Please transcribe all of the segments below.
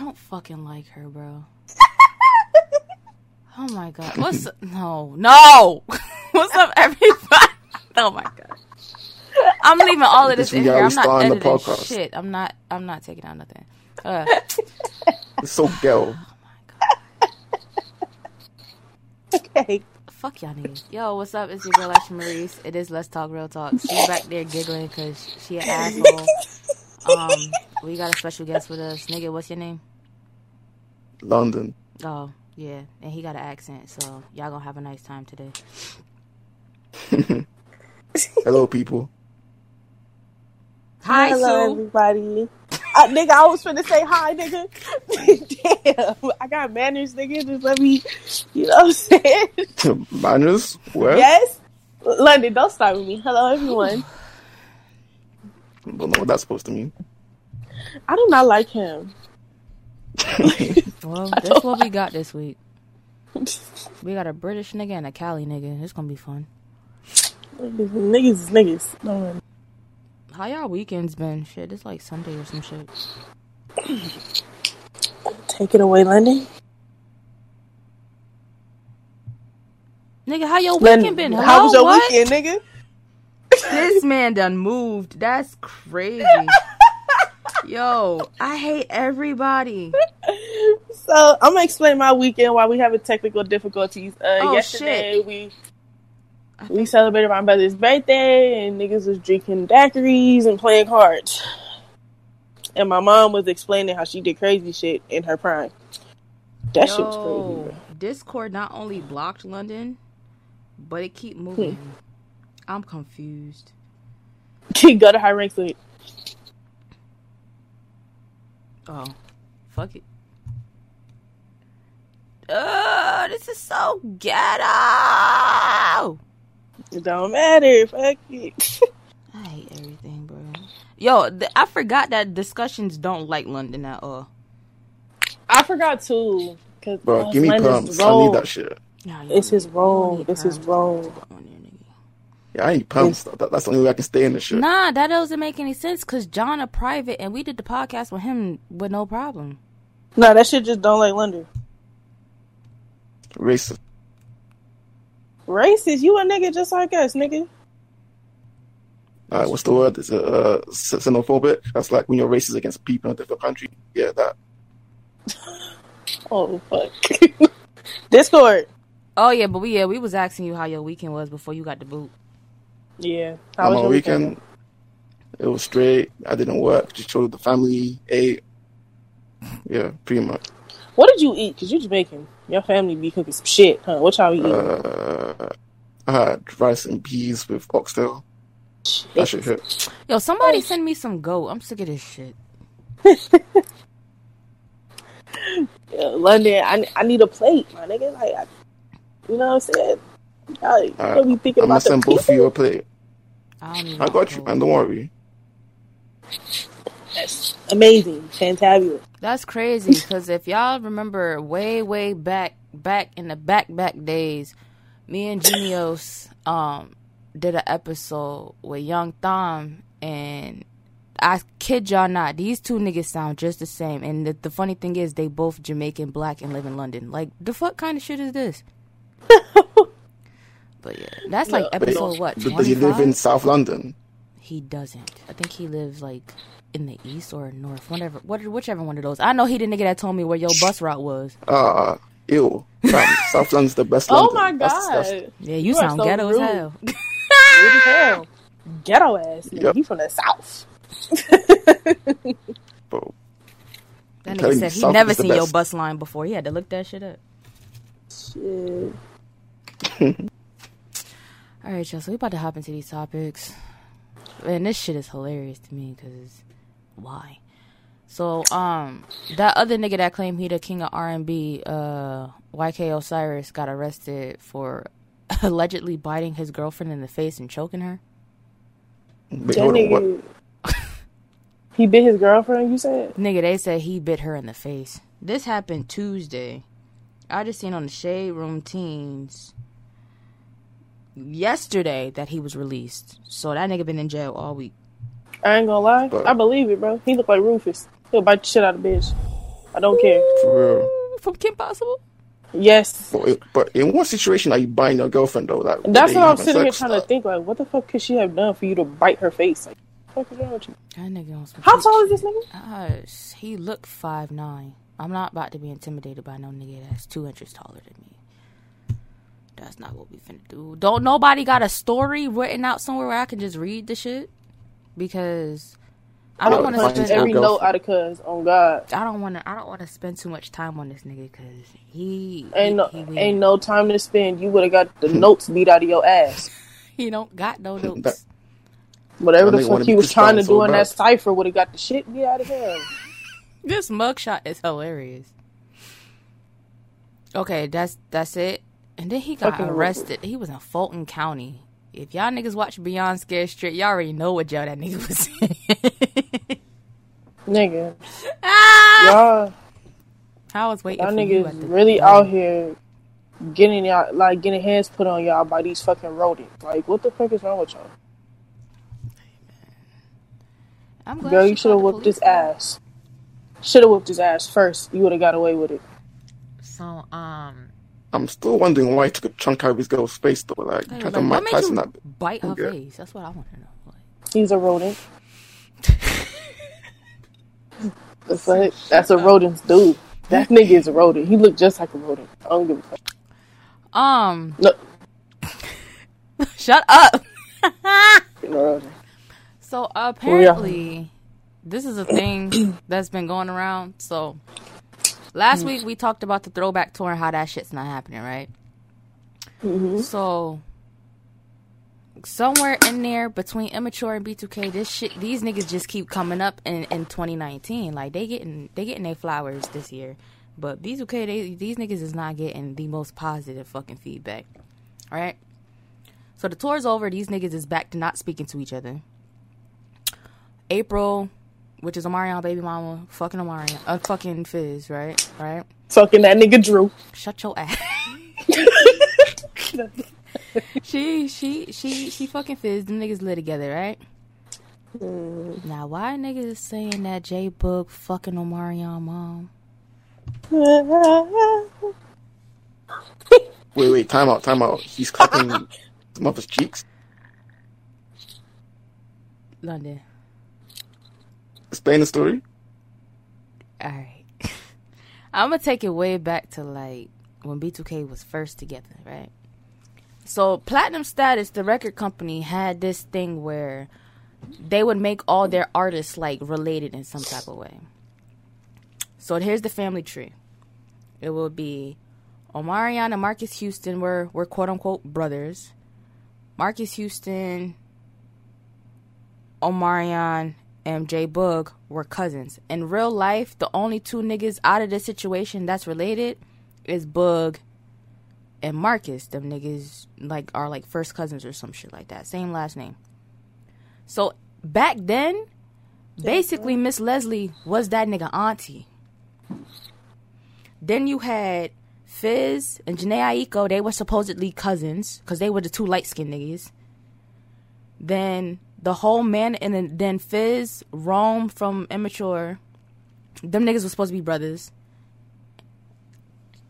don't fucking like her, bro. oh my god. What's no no? What's up, everybody? Oh my god. I'm leaving all of this This in is here. I'm not start the podcast. shit. I'm not. I'm not taking out nothing. Uh, It's so ghetto. Oh my god. okay. fuck y'all niggas. Yo, what's up? It's your girl Ashley Maurice. It is Let's Talk Real Talk. She's back there giggling because she an asshole. Um, we got a special guest with us. Nigga, what's your name? London. Oh, yeah. And he got an accent, so y'all gonna have a nice time today. Hello, people. Hi, Hello, Sue. everybody. Uh, nigga, I was finna say hi, nigga. Damn, I got manners, nigga. Just let me, you know what I'm saying? Manners? Where? yes? London, don't start with me. Hello, everyone. I don't know what that's supposed to mean. I do not like him. Well, that's what we got this week. We got a British nigga and a Cali nigga. It's gonna be fun. niggas is niggas. Don't. How y'all weekends been? Shit, it's like Sunday or some shit. Take it away, London. Nigga, how your London, weekend been? Hello? how was your what? weekend, nigga? This man done moved. That's crazy. Yo, I hate everybody. So I'm gonna explain my weekend while we having technical difficulties. Uh, Oh, yesterday we we celebrated my brother's birthday and niggas was drinking daiquiris and playing cards. And my mom was explaining how she did crazy shit in her prime. That shit was crazy. Yo, Discord not only blocked London, but it keep moving. Hmm. I'm confused. Bro. Go to high rank it. Oh, fuck it. Oh, this is so ghetto. It don't matter. Fuck it. I hate everything, bro. Yo, th- I forgot that discussions don't like London at all. I forgot too. Cause Bro, give me London's pumps. I need that shit. Nah, you It's don't his need- you don't role. It's his role. Come on here, nigga. Yeah, I ain't pumps. That, that's the only way I can stay in the shit. Nah, that doesn't make any sense because John a private and we did the podcast with him with no problem. No, that shit just don't like London. Racist. Racist? You a nigga just like us, nigga. Alright, what's the word? It's it uh, xenophobic? That's like when you're racist against people in a different country. Yeah, that. Oh fuck. Discord. Oh yeah, but we yeah we was asking you how your weekend was before you got the boot. Yeah. On my your weekend, it was straight. I didn't work. Just chilled with the family. Ate. Yeah, pretty much. What did you eat? Cause you're Jamaican. Your family be cooking some shit, huh? What y'all be eating? Uh, I had rice and peas with oxtail. That shit hit. Yo, somebody send me some goat. I'm sick of this shit. Yeah, London, I, I need a plate, my nigga. Like, I, you know what I'm saying? Y'all, you Alright, don't be thinking I'm gonna about the send both of people. you a plate. I. I got you, man. Don't worry. That's amazing, fantabulous. That's crazy because if y'all remember way way back back in the back back days, me and Genios um did an episode with Young Thom and I kid y'all not, these two niggas sound just the same. And the, the funny thing is, they both Jamaican, black, and live in London. Like, the fuck kind of shit is this? but yeah, that's like episode what? But does he live in South London? He doesn't. I think he lives like in the east or north, whatever, what, whichever one of those. I know he the nigga that told me where your bus route was. Ah, ew. Fam, South London's the best Oh my god. disgusting. Yeah, you, You sound so ghetto rude. as hell. Rude as hell. Ghetto ass. Nigga. Yep. He from the south. Bro, That telling nigga said he South never is the seen your bus line before. He had to look that shit up. Shit. All right, y'all. So we about to hop into these topics, and this shit is hilarious to me because why? So, um, that other nigga that claimed he the king of R and B, uh, YK Osiris, got arrested for allegedly biting his girlfriend in the face and choking her. wait, That hold nigga. He bit his girlfriend, you said? Nigga, they said he bit her in the face. This happened Tuesday. I just seen on the Shade Room Teens yesterday that he was released. So that nigga been in jail all week. I ain't gonna lie. But- I believe it, bro. He look like Rufus. He'll bite the shit out of bitch. I don't care. For real. From Kim Possible. Yes. But, but in what situation are you buying your girlfriend though? Like That's what I'm sitting here sex? trying to think. Like, what the fuck could she have done for you to bite her face? Like, what the fuck is wrong with you? That nigga on some How shit. tall is this nigga? Uh, he looked five nine. I'm not about to be intimidated by no nigga that's two inches taller than me. That's not what we finna do. Don't nobody got a story written out somewhere where I can just read the shit because I don't want to spend. every note out of cuz. On God, I don't want to. I don't want to spend too much time on this nigga because he ain't no he, he, ain't no time to spend. You would have got the notes beat out of your ass. he don't got no notes. That- Whatever the fuck he was trying to Brown do so in that cipher would have got the shit beat out of him. This mugshot is hilarious. Okay, that's that's it. And then he got Fucking arrested. He was in Fulton County. If y'all niggas watch Beyond Scared Straight, y'all already know what jail that nigga was in. Nigga, ah! y'all, I was waiting y'all for you at niggas the really door. out here getting y'all like getting hands put on y'all by these fucking rodents. Like, what the fuck is wrong with y'all? I'm glad Girl, you should have called whooped his ass. Should have whooped his ass first. You would have got away with it. So, um, I'm still wondering why he took a chunk out of his girl's face though. Like, like, tried to what Mike made Tyson you that. bite her Yeah. face? That's what I want to know. Like, He's a rodent. the fuck? That's a rodent's dude. That nigga is a rodent. He looked just like a rodent. I don't give a fuck. um, No, shut up. So apparently, this is a thing that's been going around. So last mm. week we talked about the throwback tour and how that shit's not happening, right? Mm-hmm. So somewhere in there between immature and B2K, this shit, these niggas just keep coming up in, in 2019. Like they getting they getting their flowers this year, but B2K, they, these niggas is not getting the most positive fucking feedback. All right. So the tour's over. These niggas is back to not speaking to each other. April, which is Omarion baby mama, fucking Omarion, uh, fucking Fizz, right? Right? Fucking that nigga Drew. Shut your ass. she, she, she, she fucking Fizz. Them niggas live together, right? Now, why niggas is saying that J Boog fucking Omarion mom? Wait, wait, time out, time out. He's clapping his mother's cheeks. London. Explain the story. All right. I'm gonna take it way back to like when B2K was first together, right? So Platinum Status, the record company, had this thing where they would make all their artists like related in some type of way. So here's the family tree. It will be Omarion and Marques Houston were were quote unquote brothers. Marques Houston, Omarion, and J Boog were cousins. In real life, the only two niggas out of this situation that's related is Boog and Marques. Them niggas like are like first cousins or some shit like that. Same last name. So back then, basically Miss Leslie was that nigga auntie. Then you had Fizz and Jhené Aiko. They were supposedly cousins because they were the two light skinned niggas. Then the whole man and then, Fizz, Rome from Immature. Them niggas was supposed to be brothers.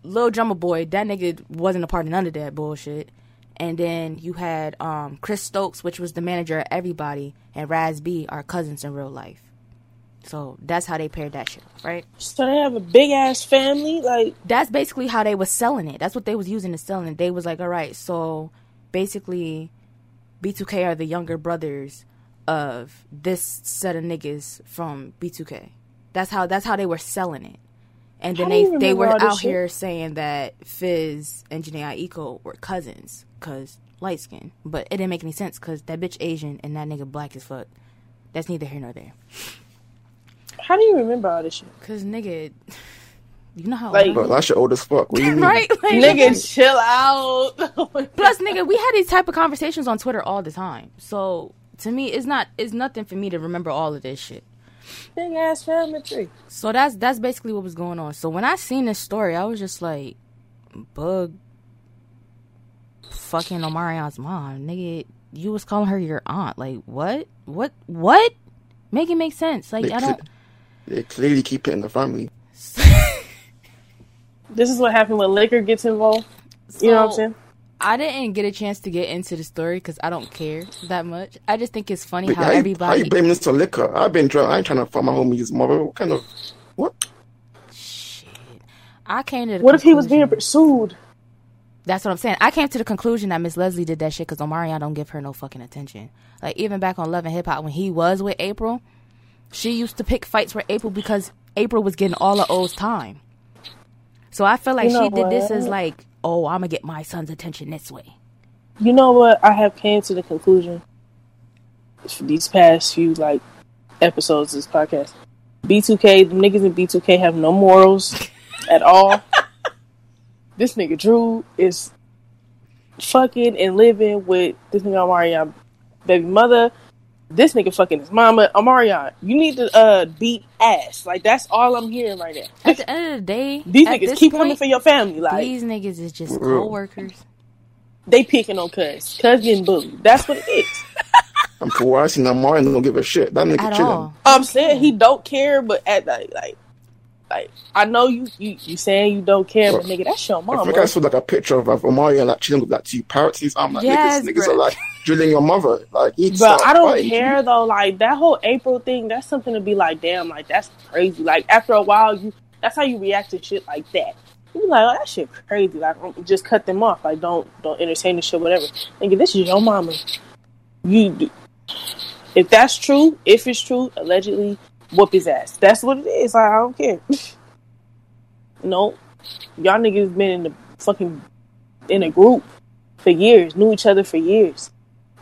Lil Drummer Boy, that nigga wasn't a part of none of that bullshit. And then you had um, Chris Stokes, which was the manager of everybody, and Raz B are cousins in real life. So that's how they paired that shit, right? So they have a big ass family. Like, that's basically how they was selling it. That's what they was using to selling it. They was like, all right, so basically, B2K are the younger brothers of this set of niggas from B2K. That's how that's how they were selling it. And then How do you they they were out shit? here saying that Fizz and Jhené Aiko were cousins because light skin. But it didn't make any sense because that bitch Asian and that nigga black as fuck. That's neither here nor there. how do you remember all this shit? Cause nigga, you know how Like- Bro, that shit old as fuck. What do you mean? right? Like, Nigga, chill out. Oh Plus, nigga, we had these type of conversations on Twitter all the time. So to me, it's not it's nothing for me to remember all of this shit. big ass family tree. So that's that's basically what was going on. So when I seen this story, I was just like, "Bug, fucking Omarion's mom, nigga. You was calling her your aunt. Like what? What? What? Make it make sense. Like They, I don't." they clearly keep it in the family. This is what happened when liquor gets involved. You know what I'm saying? I didn't get a chance to get into the story because I don't care that much. I just think it's funny Wait, how how, you, how everybody. you blaming this to liquor? I've been drunk. I ain't trying to fuck my homie's mother. What kind of what? Shit. I came to. The What if he was being pursued? That's what I'm saying. I came to the conclusion that Miss Leslie did that shit because Omarion don't give her no fucking attention. Like even back on Love and Hip Hop when he was with April, she used to pick fights with April because April was getting all of O's time. So I feel like You know she did this what? as like, oh, I'm gonna get my son's attention this way. You know what? I have came to the conclusion for these past few like episodes of this podcast. B2K, the niggas in B2K have no morals at all. This nigga Drew is fucking and living with this nigga Omarion uh, baby mother. This nigga fucking his mama. Omarion, you need to uh beat ass. Like that's all I'm hearing right now. At the end of the day, These niggas keep point, coming for your family. Like these niggas is just For real. co-workers. they picking on cuz. Cuz getting bullied. That's what it is. I'm for what I seen Amari don't give a shit. That nigga At chilling. all. I'm saying he don't care, but at like, like, like I know you, you, you saying you don't care, but nigga, that's your I mom. think I saw like a picture of, of Omari and like chilling with like two parrots. I'm like, Yes, niggas, niggas are like drilling your mother. Like, But I don't fighting. care though. Like that whole April thing, that's something to be like, damn, like that's crazy. Like after a while, you that's how you react to shit like that. You be like, oh, that shit crazy. Like um, just cut them off. Like don't don't entertain the shit, whatever. Nigga, this is your mama. You, if that's true, if it's true, allegedly, whoop his ass. That's what it is. Like I don't care. no, y'all niggas been in the fucking in a group for years, knew each other for years.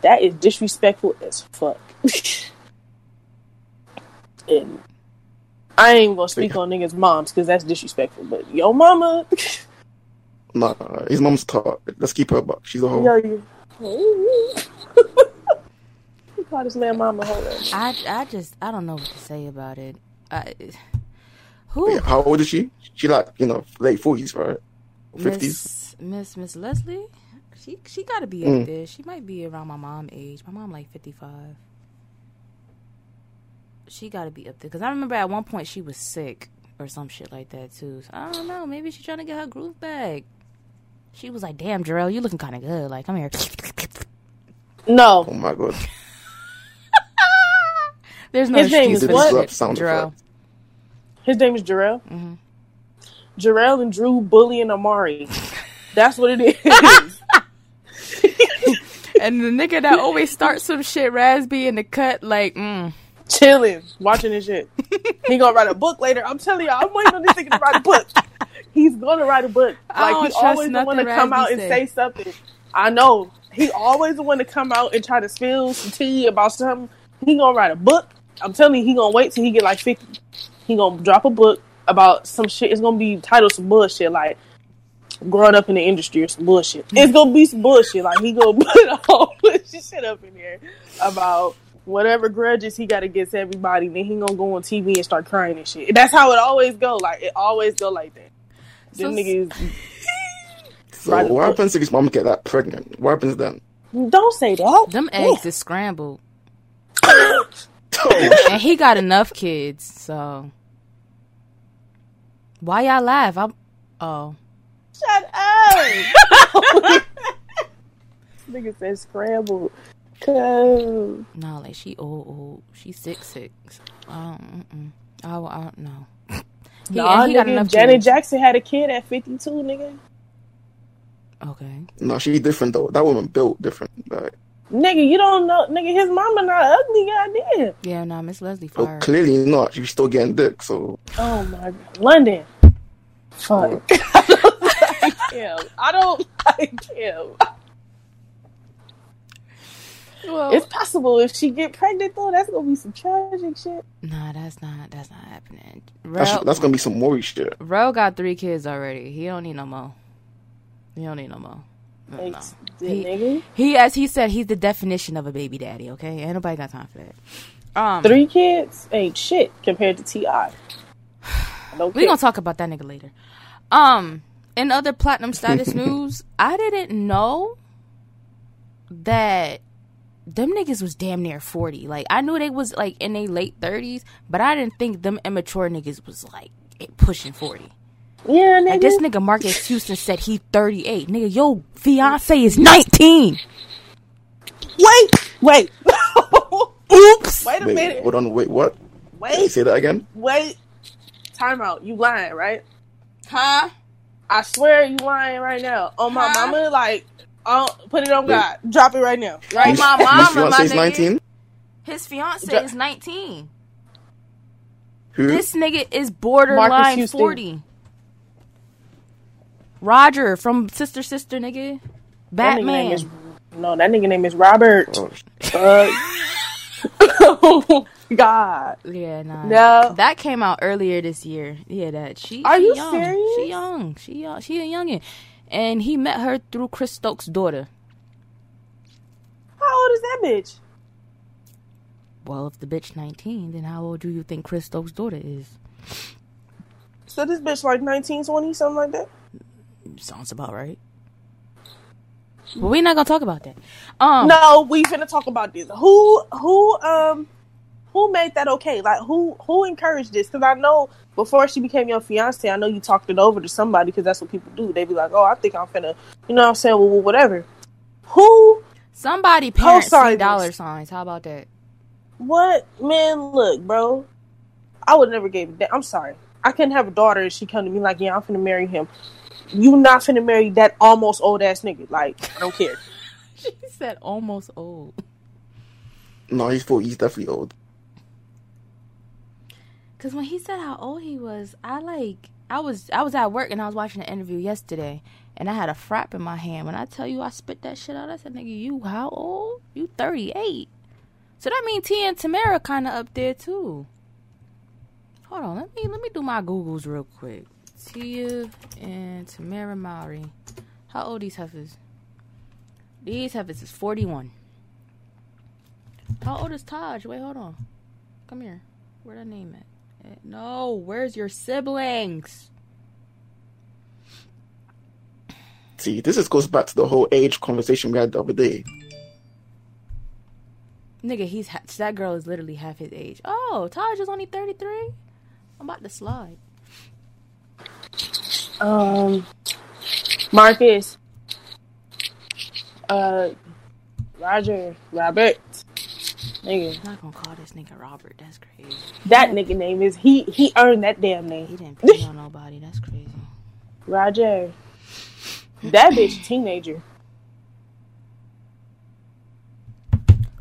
That is disrespectful as fuck. and I ain't gonna speak on niggas' moms because that's disrespectful. But yo, mama, Nah, his mom's taught. Let's keep her buck. She's a hoe. yo, call this man mama hold on. I, I just, I don't know what to say about it. I, who? Wait, how old is she? She like, you know, late 40s, right? 50s? Miss Miss Miss Leslie, she she got to be Mm. up there. She might be around my mom age. My mom like fifty five. She got to be up there because I remember at one point she was sick or some shit like that too. So I don't know. Maybe she's trying to get her groove back. She was like, "Damn, Jarrell, you looking kind of good. Like, come here." No. Oh my god. There's no His name is what? this shit, Sound Jarrell. his name is Jarrell. Mhm. Jarrell and Drew bullying Amari. That's what it is. And the nigga that always starts some shit, Raz B in the cut, like, mm. Chilling, watching this shit. He gonna write a book later. I'm telling y'all, I'm waiting on this nigga to write a book. He's gonna write a book. Like don't he's trust always the one to nothing come Raz B out and say. say something. I know. He always the one to come out and try to spill some tea about something. He gonna write a book. I'm telling you, he gonna wait till he get like 50. He gonna drop a book about some shit. It's gonna be titled some bullshit like growing up in the industry or some bullshit. Hmm. It's gonna be some bullshit. Like he gonna put a whole bunch of shit up in there about whatever grudges he got against everybody. Then he gonna go on TV and start crying and shit. That's how it always go. Like it always go like that. Them So- niggas So Right. what happens if his mom get that pregnant? What happens then? don't say that. them eggs is scrambled. And he got enough kids, so why y'all laugh? I'm oh Shut up. Nigga said scrambled. Cause no, like she old old. She six six. Um. I, I don't know. He, nah, and he got nigga, enough Janet kids. Jackson had a kid at 52, nigga. Okay, no, she's different though. That woman built different. Like, Nigga, you don't know. Nigga, his mama not ugly, goddamn. yeah, nah, Miss Leslie oh, fired. clearly not. She's still getting dick. So Oh my god. London. Fuck. Oh. I don't like him. I don't like him. Well, It's possible if she get pregnant though, that's gonna be some tragic shit. nah, that's not that's not happening. that's Rel, that's gonna be some worry shit. Rel got three kids already. He don't need no more. He don't need no more. No. He- He, as he said, he's the definition of a baby daddy. Okay, ain't nobody got time for that. Um, Three kids ain't shit compared to Ti. No We gonna talk about that nigga later. Um, in other platinum status news, I didn't know that them niggas was damn near forty. Like I knew they was like in their late thirties, but I didn't think them immature niggas was like pushing forty. Yeah, nigga. Like this nigga Marques Houston said he 38. Nigga, your fiance is 19. wait, wait, Oops. wait a Wait, minute. hold on. Wait, what? Wait, Say that again. wait. Time out. You lying, right? Huh? I swear you lying right now. On my Huh? mama, like, uh, put it on Wait. God. Drop it right now. Right, His- my mama, my fiance's nigga. 19. His fiance Ja- is 19. Who? This nigga is borderline 40. Roger from Sister Sister, nigga. That nigga Batman. is no. That nigga name is Robert. Oh, Uh, God. Yeah, nah. No. That came out earlier this year. Yeah, that she. Are she you young. serious? She young. She young. She a youngin. And he met her through Chris Stokes' daughter. How old is that bitch? Well, if the bitch 19, then how old do you think Chris Stokes' daughter is? So this bitch like 19, 20, something like that. Sounds about right. But we're not gonna talk about that. Um, No, we finna talk about this. Who who um who made that okay? Like who who encouraged this? Because I know before she became your fiance, I know you talked it over to somebody because that's what people do. They be like, oh, I think I'm finna, you know what I'm saying? Well, well, whatever. Who? somebody parents see dollar signs. How about that? What? Man, look, bro. I would never give a damn. I'm sorry. I couldn't have a daughter and she come to me like, yeah, I'm finna marry him. You not finna marry that almost old ass nigga. Like, I don't care. She said almost old. no, he's 40. He's definitely old. Cause when he said how old he was, I like I was I was at work and I was watching an interview yesterday, and I had a frap in my hand. When I tell you I spit that shit out, I said, "Nigga, you how old? You 38." So that means T and Tamera kind of up there too. Hold on, let me let me do my googles real quick. Tia and Tamera Mowry. How old these heifers? These heifers is 41. How old is Taj? Wait, hold on. Come here. Where'd I name at? Eh, No, where's your siblings? See, this is goes back to the whole age conversation we had the other day. Nigga, he's ha- that girl is literally half his age. Oh, Taj is only 33. I'm about to slide. Um, Marques, uh, Roger, Robert, nigga. I'm not gonna call this nigga Robert. That's crazy. That nigga name is he. He earned that damn name. He didn't pee on nobody. That's crazy. Roger. That bitch, teenager.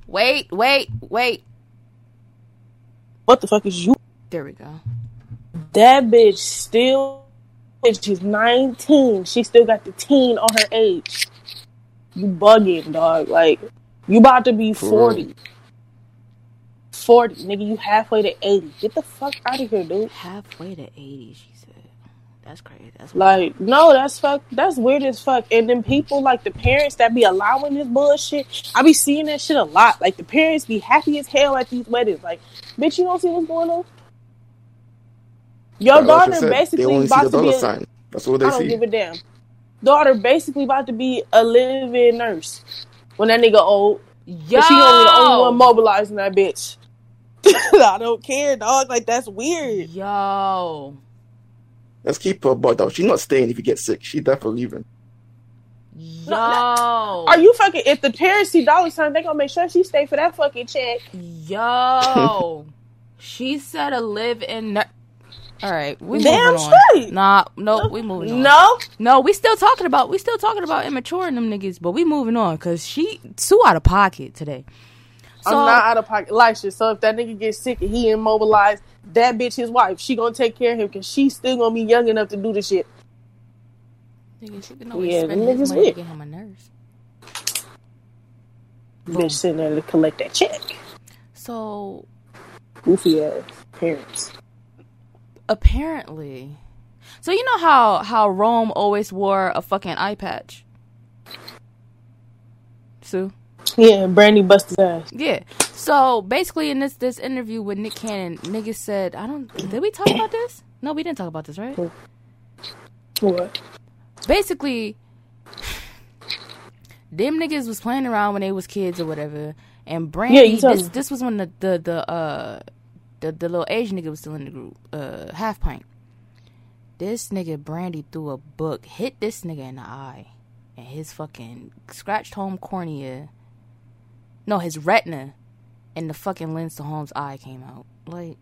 Wait, wait, wait. What the fuck is you? There we go. That bitch still. She's nineteen. She still got the teen on her age. You bugging, dog. Like you about to be forty. Forty, nigga. You halfway to eighty. Get the fuck out of here, dude. Halfway to 80, she said. That's crazy. That's Like, no, that's fuck. That's weird as fuck. And then people like the parents that be allowing this bullshit. I be seeing that shit a lot. Like the parents be happy as hell at these weddings. Like, bitch, you don't see what's going on. Your Like daughter said, basically they only see about to be. A, sign. That's all they I don't see. give a damn. Daughter basically about to be a live-in nurse when that nigga old. Yo! She gonna be the only one mobilizing that bitch. I don't care, dog. Like that's weird. Yo. Let's keep her bugged out. She's not staying if you get sick. She definitely leaving. Yo. Are you fucking? If the parents see dollar sign, they gonna make sure she stay for that fucking check. Yo. she said a live in. Ner- All right, we Damn moving on. straight. Nah, no, we moving on. No, No, we still talking about we still talking about immature them niggas, but we moving on because she Sue out of pocket today. So I'm not out of pocket, Elisha. So if that nigga gets sick and he immobilized, that bitch, his wife, she gonna take care of him because she's still gonna be young enough to do the shit. nigga, she can always Yeah, spend niggas money to get him a nurse. Bitch sitting there to collect that check. So Goofy ass parents. Apparently, so you know how how Rome always wore a fucking eye patch. Sue. Yeah, Brandy busted his ass. Yeah. So basically, in this this interview with Nick Cannon, niggas said, "I don't." Did we talk about this? No, we didn't talk about this, right? What? Basically, them niggas was playing around when they was kids or whatever, and Brandy. Yeah, this this was when the the the uh the the little Asian nigga was still in the group, uh, half pint. This nigga Brandy threw a book, hit this nigga in the eye, and his fucking scratched home cornea. No, his retina, and the fucking lens to Holmes' eye came out. Like,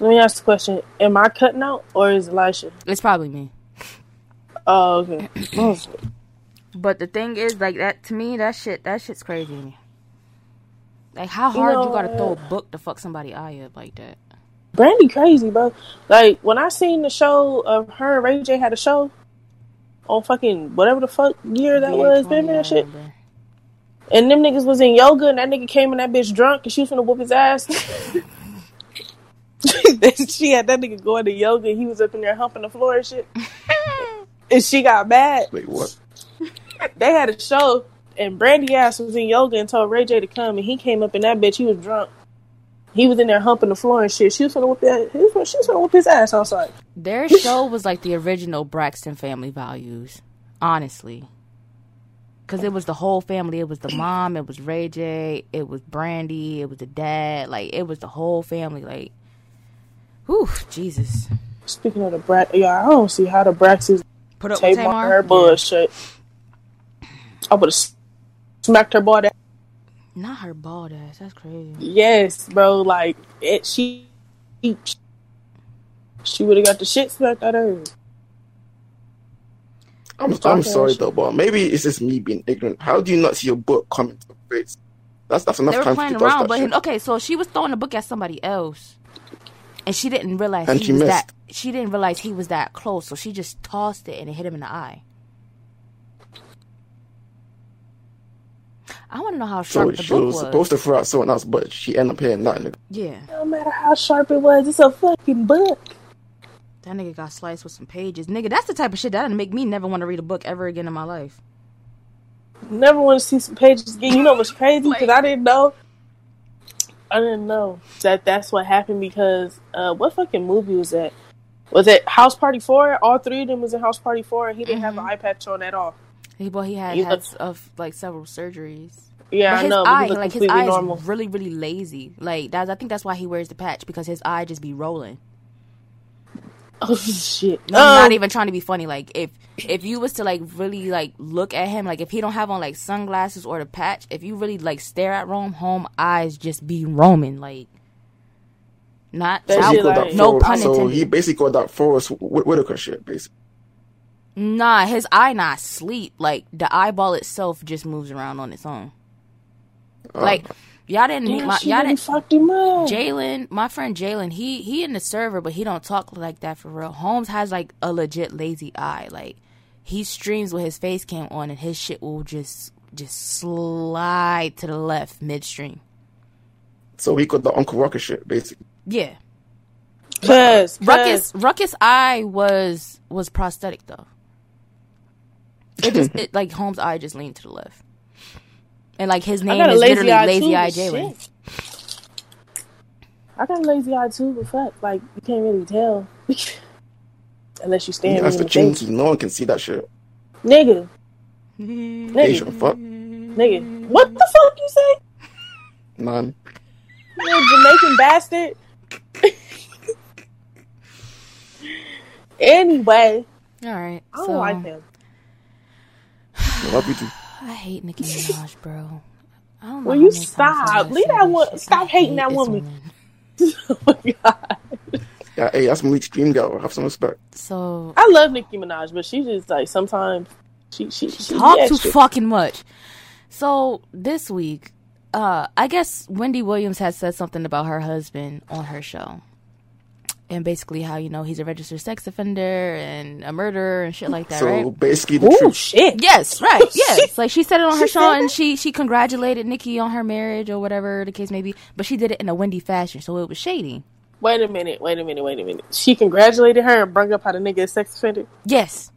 Let me ask the question: Am I cutting out or is Elisha? it's probably me. Oh, okay. But the thing is, like that to me, that shit, that shit's crazy. To me. Like, how hard you, know gotta throw a book to fuck somebody eye up like that? Brandy crazy, bro. Like when I seen the show of her and Ray J had a show on fucking whatever the fuck year that was, VH1, baby, that shit. remember. And them niggas was in yoga, and that nigga came in that bitch drunk, and she was finna whoop his ass. she had that nigga going to yoga, and he was up in there humping the floor and shit. and she got mad. Wait, what? They had a show, and Brandy ass was in yoga and told Ray J to come, and he came up in that bitch. He was drunk. He was in there humping the floor and shit. She was finna whoop that. He was, she was finna whoop his ass outside. Their show was like the original Braxton Family Values, honestly. Cause it was the whole family. It was the mom. It was Ray J. It was Brandy. It was the dad. Like it was the whole family. Like, whew, Jesus. Speaking of the brat, yeah, I don't see how the Braxtons Put up with tape on Tamar. her bullshit. I would have smacked her ball. That Not her bald ass. That's crazy. yes, bro. Like it, she she would have got the shit smacked out of her. I'm, I'm sorry shit. though, but maybe it's just me being ignorant. How do you not see a book coming to the face? That's that's enough They were time for playing you to touch around, that but shit. okay, so she was throwing a book at somebody else, and she didn't realize And he she was missed. that. She didn't realize he was that close, so she just tossed it and it hit him in the eye. I want to know how So sharp the she book was was. supposed to throw out someone else, but she ended up hitting that nigga. yeah, No matter how sharp it was, it's a fucking book. that nigga got sliced with some pages. Nigga, that's the type of shit that'd make me never want to read a book ever again in my life. Never want to see some pages again. You know what's crazy? Because I didn't know. I didn't know that that's what happened because uh, what fucking movie was that? Was it House Party Four? All three of them was in House Party Four, and he didn't have an eye patch on at all. He, well, he had You had look- of like several surgeries. Yeah, but his know. But eye, like his eye normal. is really, really lazy. Like that's, I think that's why he wears the patch because his eye just be rolling. Oh shit! No, I'm Um, not even trying to be funny. Like if if you was to like really like look at him, like if he don't have on like sunglasses or the patch, if you really like stare at Rome, home eyes just be roaming. Like not That not- like- that no Forrest- pun so he basically called that Forest Whit- Whitaker shit, basically. Nah, his eye not sleep. Like the eyeball itself just moves around on its own. Uh, Like y'all didn't meet Damn, my y'all didn't fucked him up. Jalen, my friend Jalen, he he in the server, but he don't talk like that for real. Holmes has like a legit lazy eye. Like he streams with his face cam on, and his shit will just just slide to the left midstream. so he called the Uncle Ruckus shit, basically. Yeah, Cause, Ruckus Ruckus eye was was prosthetic though. It just it, like Holmes' eye just leaned to the left, and like his name is lazy literally eye Lazy Eye Jalen. I got a lazy eye too, but fuck, like you can't really tell unless you stand That's me the in the face, chinky. No one can see that shit. nigga. Asian Nigga, fuck. nigga, what the fuck you say? Man. You a Jamaican bastard. anyway, All right, I don't so like him. I love you too. I hate Nicki Minaj, bro. I don't know Will you many times I stop? Leave that this wo- shit. stop I hating that this woman. oh my god. Yeah, hey, that's Malik Dream Girl. Have some respect. So I love Nicki Minaj, but she just like sometimes she she, she talk yeah, too she- fucking much. So this week, uh, I guess Wendy Williams has said something about her husband on her show, and basically how you know he's a registered sex offender and a murderer and shit like that, so right? basically, the Ooh truth. shit. Yes, right. Yes, like she said it on her She show, and she she congratulated Nicki on her marriage or whatever the case may be. But she did it in a Wendy fashion, so it was shady. Wait a minute, wait a minute, wait a minute. She congratulated her and brought up how the nigga is sex offender. Yes,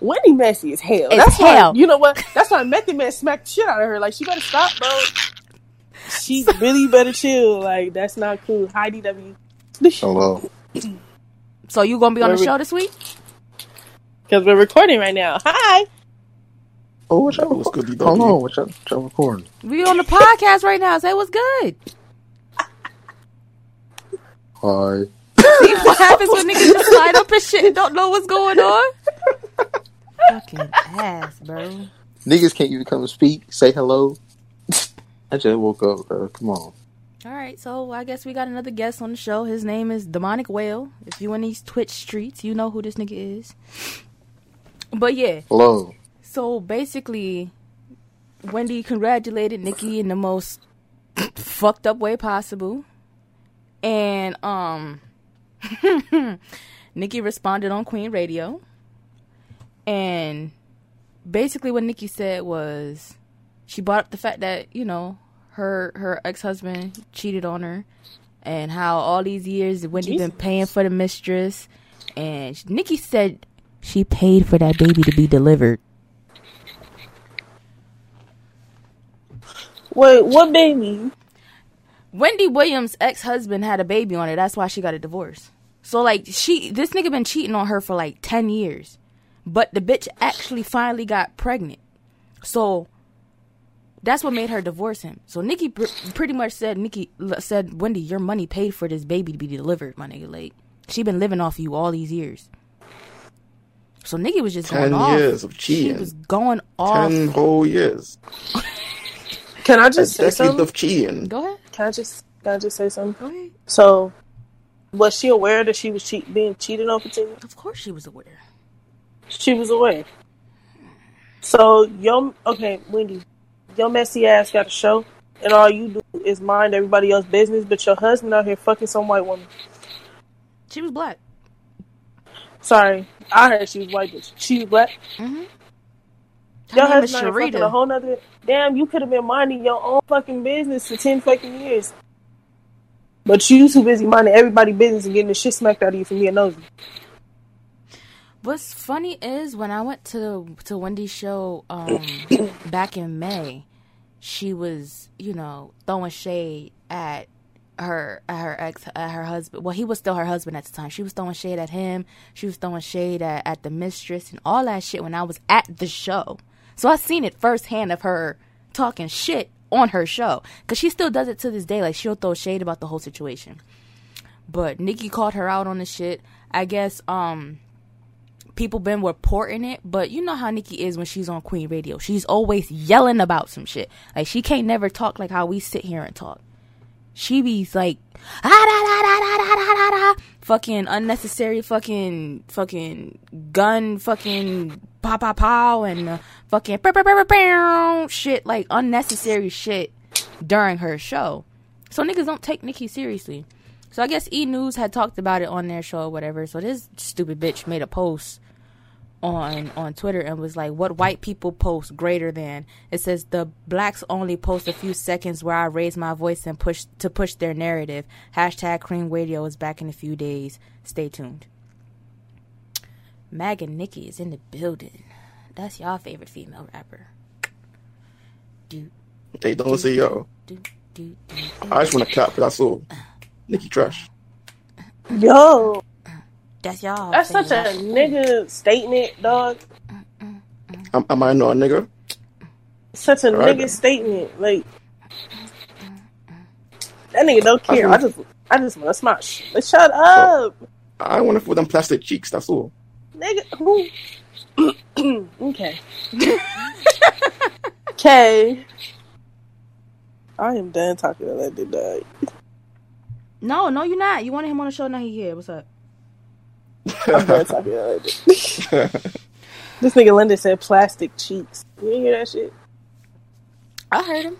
Wendy messy as hell. As That's hell. why you know what? That's why Method Man smacked shit out of her. Like she better stop, bro. She really better chill. Like that's not cool. Heidi W. Hello. Oh, so you gonna be on Where the we- show this week? Because we're recording right now. Hi. Oh, what y'all What's good, DW? Hold on, what y'all, what recording? We on the podcast right now. Say what's good. Hi. See what happens when niggas just slide up and shit and don't know what's going on? Fucking ass, bro. Niggas can't even come and speak, say hello. I just woke up, bro. Come on. All right, so I guess we got another guest on the show. His name is Demonic Whale. If you in these Twitch streets, you know who this nigga is. But yeah, Hello. so basically, Wendy congratulated Nicki in the most fucked up way possible, and um, Nicki responded on Queen Radio, and basically what Nicki said was she brought up the fact that you know her her ex husband cheated on her, and how all these years Wendy been paying for the mistress, and Nicki said she paid for that baby to be delivered. Wait, what baby? Wendy Williams' ex husband had a baby on her. That's why she got a divorce. So like she, this nigga been cheating on her for like ten years, but the bitch actually finally got pregnant. So that's what made her divorce him. So Nicki pr- pretty much said, Nicki said, Wendy, your money paid for this baby to be delivered, my nigga. Like she been living off you all these years. So Nicki was just going Ten off. years of She was going off. Ten whole years. Can I A just say something? of cheating. Go ahead. Can I just can I just say something? Go ahead. So, was she aware that she was cheat, being cheated on for ten years? Of course she was aware. She was aware. So, your okay, Wendy, your messy ass got a show, and all you do is mind everybody else's business, but your husband out here fucking some white woman. She was black. Sorry, I heard she was white, but she was black. Mm-hmm. Your Her husband out fucking a whole nother. Damn, you could have been minding your own fucking business for ten fucking years. But you too busy minding everybody's business and getting the shit smacked out of you from being nosy. What's funny is when I went to to Wendy's show um, back in May, she was you know throwing shade at her at her ex at her husband. Well, he was still her husband at the time. She was throwing shade at him. She was throwing shade at, at the mistress and all that shit when I was at the show. So I seen it firsthand of her talking shit on her show because she still does it to this day. Like she'll throw shade about the whole situation. But Nicki called her out on the shit. I guess um people been reporting it, but you know how Nicki is when she's on Queen Radio. She's always yelling about some shit. Like she can't never talk like how we sit here and talk. She be like, ah, da, da, da, da, da, da, da, da. fucking unnecessary fucking fucking gun fucking pow pow pow and uh, fucking bow, bow, bow, shit like unnecessary shit during her show. So niggas don't take Nicki seriously. So I guess E News had talked about it on their show or whatever. So this stupid bitch made a post on on Twitter and was like, "What white people post greater than?" It says the blacks only post a few seconds where I raise my voice and push to push their narrative. Hashtag Queen Radio is back in a few days. Stay tuned. Mag and Nicki is in the building. That's y'all favorite female rapper. Do They don't say yo. do do do. I just want to clap, but that's all. Nicki trash. Yo, That's y'all. that's such a nigga statement, dog. Am, am I not a nigga? Such a Alright nigga then. statement. Like that nigga don't care. I just, I just want to smash. Like, shut up, I want to feel them plastic cheeks. That's all. nigga. Who? okay. Okay. I am done talking to that dude. No, no, you're not. You wanted him on the show. Now he here. What's up? I'm done talking to that. This nigga Linda said plastic cheeks. You didn't hear that shit? I heard him.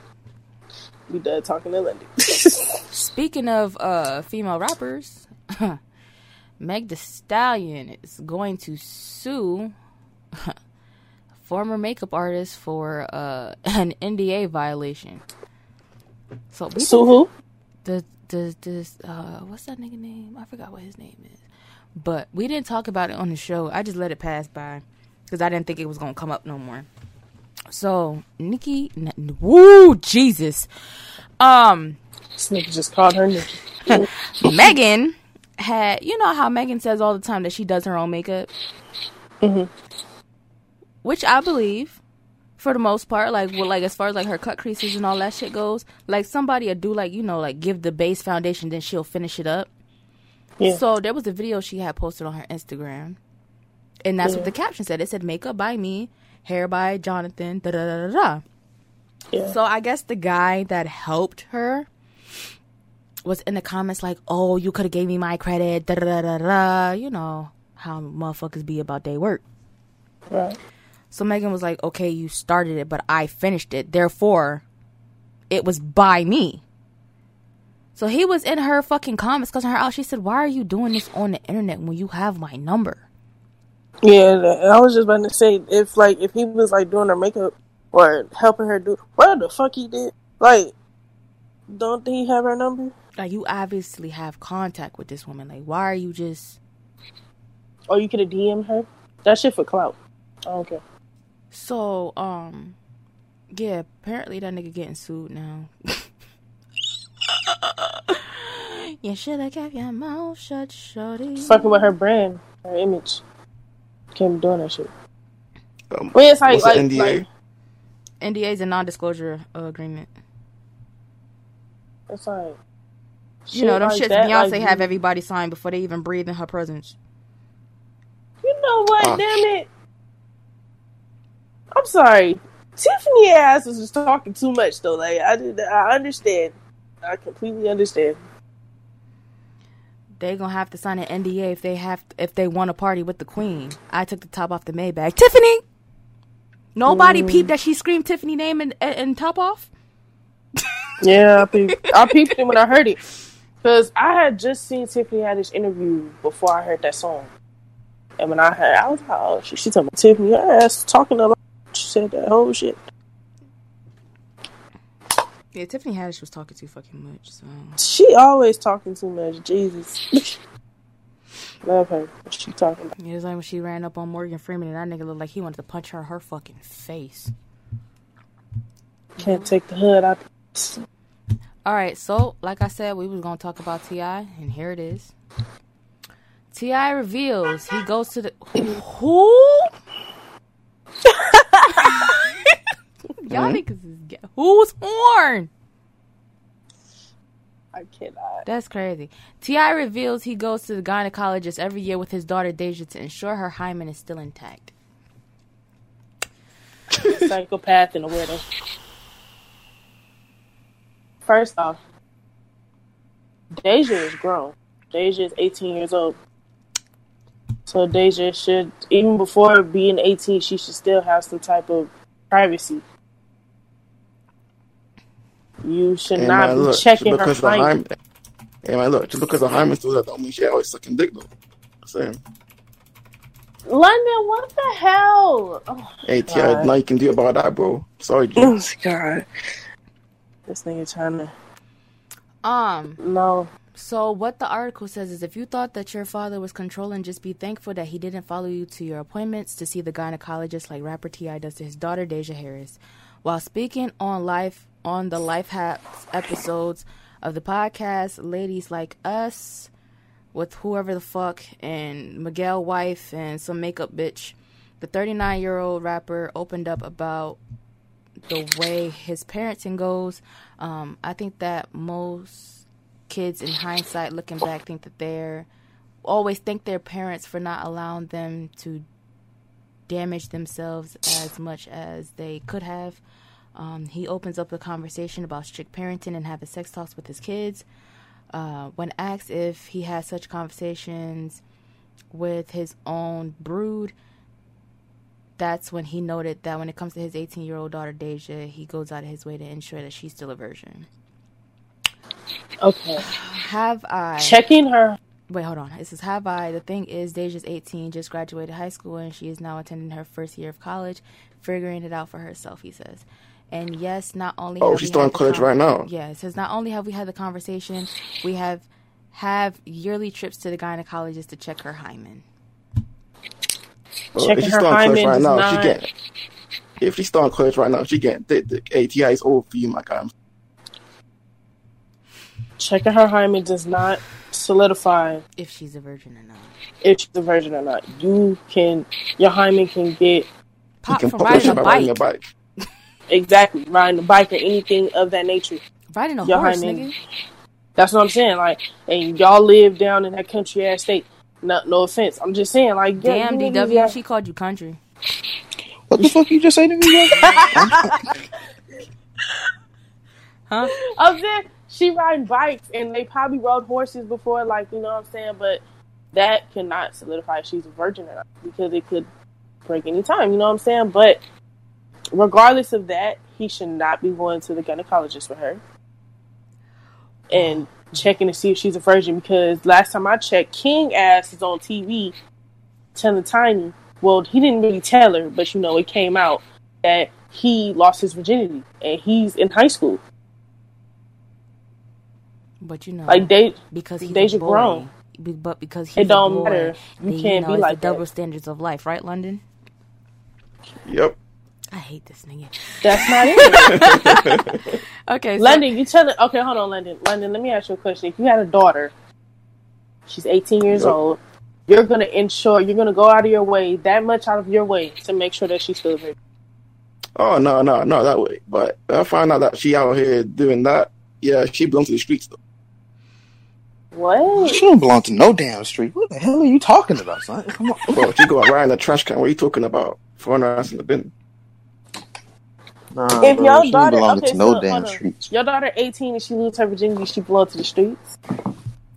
We done talking to Linda. Speaking of uh female rappers, Meg The Stallion is going to sue a former makeup artist for uh an NDA violation. So we so who? the the this uh what's that nigga name? I forgot what his name is. But we didn't talk about it on the show. I just let it pass by because I didn't think it was gonna come up no more. So Nicki, n- woo Jesus, um, This nigga just called her nigga. Megan had you know how Megan says all the time that she does her own makeup, Mhm. which I believe for the most part. Like well, like as far as like her cut creases and all that shit goes, like somebody will do like you know like give the base foundation, then she'll finish it up. Yeah. So there was a video she had posted on her Instagram, and that's Yeah. what the caption said. It said "Makeup by me, hair by Jonathan." Da da da da da. yeah. So I guess the guy that helped her was in the comments like, "Oh, you could have gave me my credit." Da da da da da. You know how motherfuckers be about their work. right. So Megan was like, "Okay, you started it, but I finished it. Therefore, it was by me." So he was in her fucking comments cussing her out. She said, "Why are you doing this on the internet when you have my number?" Yeah, th- I was just about to say if like if he was like doing her makeup or helping her do what the fuck he did, like don't he have her number? Like you obviously have contact with this woman. Like, why are you just Or you could have DM'd her. That shit for clout. I don't care. so um? Yeah, apparently that nigga getting sued now. you should have kept your mouth shut, shorty. Fucking with her brand, her image. Can't be doing that shit. Um, Well, it's like what's like, the NDA? like NDA is a non-disclosure uh, agreement. it's like You know, them like shits that, Beyonce like, have everybody sign before they even breathe in her presence. You know what? Ah. Damn it! I'm sorry. Tiffany ass was just talking too much though. Like I did, I understand. I completely understand. They gonna have to sign an NDA if they have if they want to party with the queen. I took the top off the Maybach. Tiffany. Nobody Mm. peeped that she screamed Tiffany name and, and, and top off. Yeah, I peeped, I peeped it when I heard it because I had just seen Tiffany Haddish interview before I heard that song, and when I heard, I was like, "Oh, she, she talking about Tiffany her ass talking a lot." She said that whole shit. Yeah, Tiffany Haddish was talking too fucking much. So She always talking too much. Jesus, love her. What she talking about? it was like when she ran up on Morgan Freeman and that nigga looked like he wanted to punch her her fucking face. Can't take the hood out. All right, so like I said, we was gonna talk about T.I., and here it is. T.I. reveals he goes to the who? Y'all mm-hmm. niggas is ga- who's horn? I cannot. That's crazy. T.I. reveals he goes to the gynecologist every year with his daughter Deja to ensure her hymen is still intact. psychopath and a widow. First off, Deja is grown. Deja is 18 years old. So Deja should, even before being 18, she should still have some type of privacy. You should Hey, not man, be look, checking her because the hymen. hymen. Hey man, look, just because the hymen's still there, don't mean she always sucking dick though. Same. London, what the hell? Oh, Hey, T.I., God. nothing you can do about that, bro. Sorry, G. oh God. This nigga trying to. Um, No. so what the article says is if you thought that your father was controlling, just be thankful that he didn't follow you to your appointments to see the gynecologist like rapper T.I. does to his daughter Deja Harris. While speaking on life on the Life Hacks episodes of the podcast, ladies like us with whoever the fuck and Miguel wife and some makeup bitch, the 39 year old rapper opened up about the way his parenting goes. Um, I think that most kids, in hindsight, looking back, think that they're always thank their parents for not allowing them to damage themselves as much as they could have. Um, he opens up the conversation about strict parenting and having sex talks with his kids. Uh, when asked if he has such conversations with his own brood, that's when he noted that when it comes to his 18 year old daughter Deja, he goes out of his way to ensure that she's still a virgin. Okay. Have I Checking her. wait? Hold on. It says have I. The thing is, Deja's 18, just graduated high school, and she is now attending her first year of college, figuring it out for herself. He says. And yes, not only Oh, have she's we still in college right now. Yeah, it says not only have we had the conversation, we have have yearly trips to the gynecologist to check her hymen. Bro, Checking if she's her college hymen right now, not- she getting. If she's still in college right now, she getting dick. dick. Hey, T.I. is old for you, my guy. Checking her hymen does not solidify If she's a virgin or not. if she's a virgin or not. You can, your hymen can get You Pop can from riding a by riding a bike. Bike. exactly riding a bike or anything of that nature. Riding a Your horse, nigga. That's what I'm saying. Like, and y'all live down in that country ass state. No, no offense. I'm just saying, like, yeah, Damn, you DW, got- she called you country. What the fuck you just say to me? bro? Huh? I'm saying she riding bikes, and they probably rode horses before, like you know what I'm saying. But that cannot solidify if she's a virgin or not because it could break any time. You know what I'm saying? But regardless of that, he should not be going to the gynecologist with her and checking to see if she's a virgin. Because last time I checked, King ass is on TV telling Tiny. Well, he didn't really tell her, but you know it came out that he lost his virginity and he's in high school. But you know, Like they because he's Deja a grown. but because he's It don't a boy, matter. You then, can't know, be it's like the double that. standards of life, right, London? Yep. I hate this nigga. That's not it. Okay, so, London, you tell it. Okay, hold on, London. London, let me ask you a question. If you had a daughter, she's 18 years Yep. old, you're going to ensure, you're going to go out of your way, that much out of your way to make sure that she's still a virgin. Oh no, no, not that way. But I find out that she out here doing that. Yeah, she belongs to the streets though. What? She don't belong to no damn street. What the hell are you talking about, son? Come on. Bro, she go right in the trash can. What are you talking about? Throwing her ass in the bin. Nah, If bro, your she don't daughter, belong okay, to no so, damn hold on. streets. Your daughter 18 and she loses her virginity, she belongs to the streets.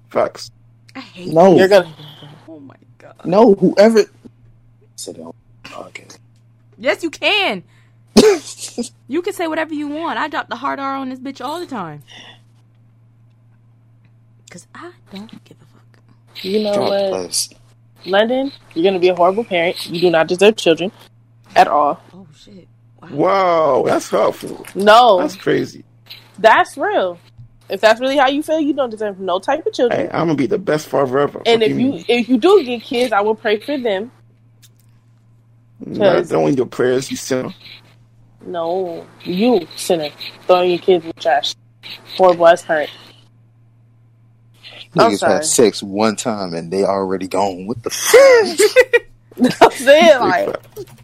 Facts. I hate. No, You're gonna. Oh my god. no, whoever. Sit down. Okay. Yes, you can. You can say whatever you want. I drop the hard R on this bitch all the time. Cause I don't give a fuck. You know Drop what, us. London? You're gonna be a horrible parent. You do not deserve children at all. Oh shit. Wow. Wow, that's hurtful. No, That's crazy. that's real. If that's really how you feel, you don't deserve no type of children. Hey, I'm gonna be the best father ever. and if you mean? if you do get kids, I will pray for them. Nah, don't need your prayers, you sinner. No, you sinner, throwing your kids in the trash. Horrible ass parent. I'm Niggas had sex one time and they already gone. What the fuck? I'm saying like, fact.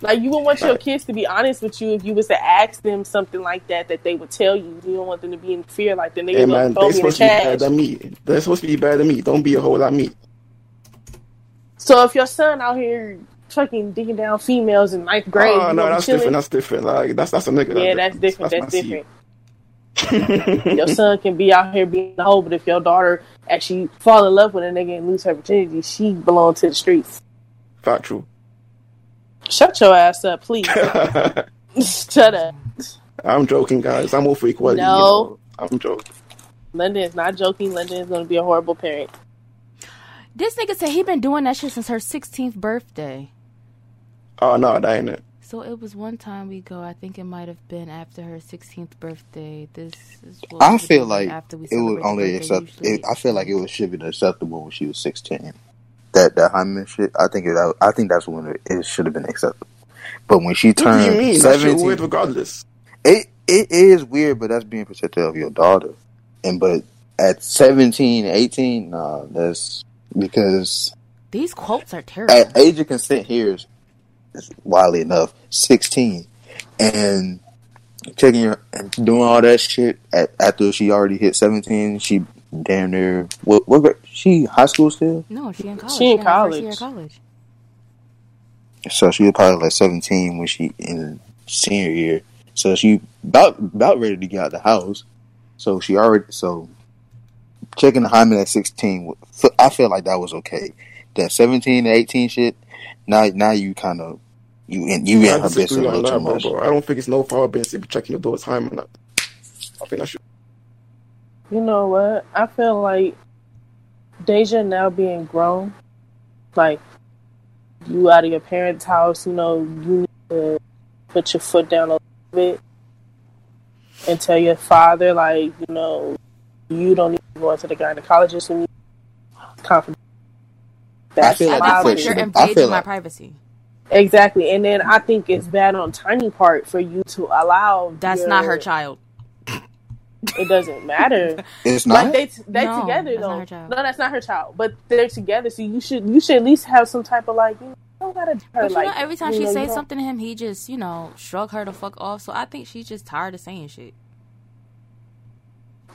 Like you would want your kids to be honest with you if you was to ask them something like that that they would tell you. You don't want them to be in fear like the nigga Hey man, throw they're me the supposed to be better than me. They're supposed to be better than me. Don't be a whole lot me. So if your son out here fucking digging down females in ninth grade, oh no, that's chilling? different. That's different. Like that's that's a nigga. yeah, that's different. That's, my seed. different. your son can be out here being a hoe, but if your daughter actually fall in love with a nigga and lose her virginity, she belong to the streets. Factual. Shut your ass up, please. Shut up. I'm joking, guys. I'm all for equality. No. you know. I'm joking. London is not joking. London is going to be a horrible parent. This nigga said he been doing that shit since her 16th birthday. Oh no, that ain't it. So it was one time we go. I think it might have been after her 16th birthday. This is what I feel like after we it was only birthday accept. It, I feel like it was should be acceptable when she was sixteen. That that hymen shit. I think it. I think that's when it, it should have been acceptable. But when she What do you turned mean? That shit weird seventeen, regardless. it it is weird, but that's being protective of your daughter. And but at 17, 18, nah, that's because These quotes are terrible. at age of consent here is, is wildly enough sixteen, and checking your and doing all that shit at, after she already hit seventeen. She damn near what what grade? She high school still, no, she in college. She in in her first year college. of college. so she was probably like seventeen when she in senior year. So she about about ready to get out the house. So she already so checking the hymen at sixteen. I feel like that was okay. That seventeen to eighteen shit. Now now you kind of you in you I in her business a little too much. bro. I don't think it's no father business checking your daughter's time or not. I think I should. You know what? I feel like Deja now being grown, like you out of your parents' house, you know, you need to put your foot down a little bit and tell your father, like, you know, you don't need to go into the gynecologist and confidence. I feel like I that point, feel- you're I invading feel my privacy. Exactly, and then I think it's bad on Tiny part for you to allow. That's your- not her child. It doesn't matter. It's not. Like not. they they No, together though. not. No, that's not her child. But they're together, so you should you should at least have some type of like you don't gotta her But you like know, every time she know, says something to him, he just, you know, shrug her the fuck off. So I think she's just tired of saying shit.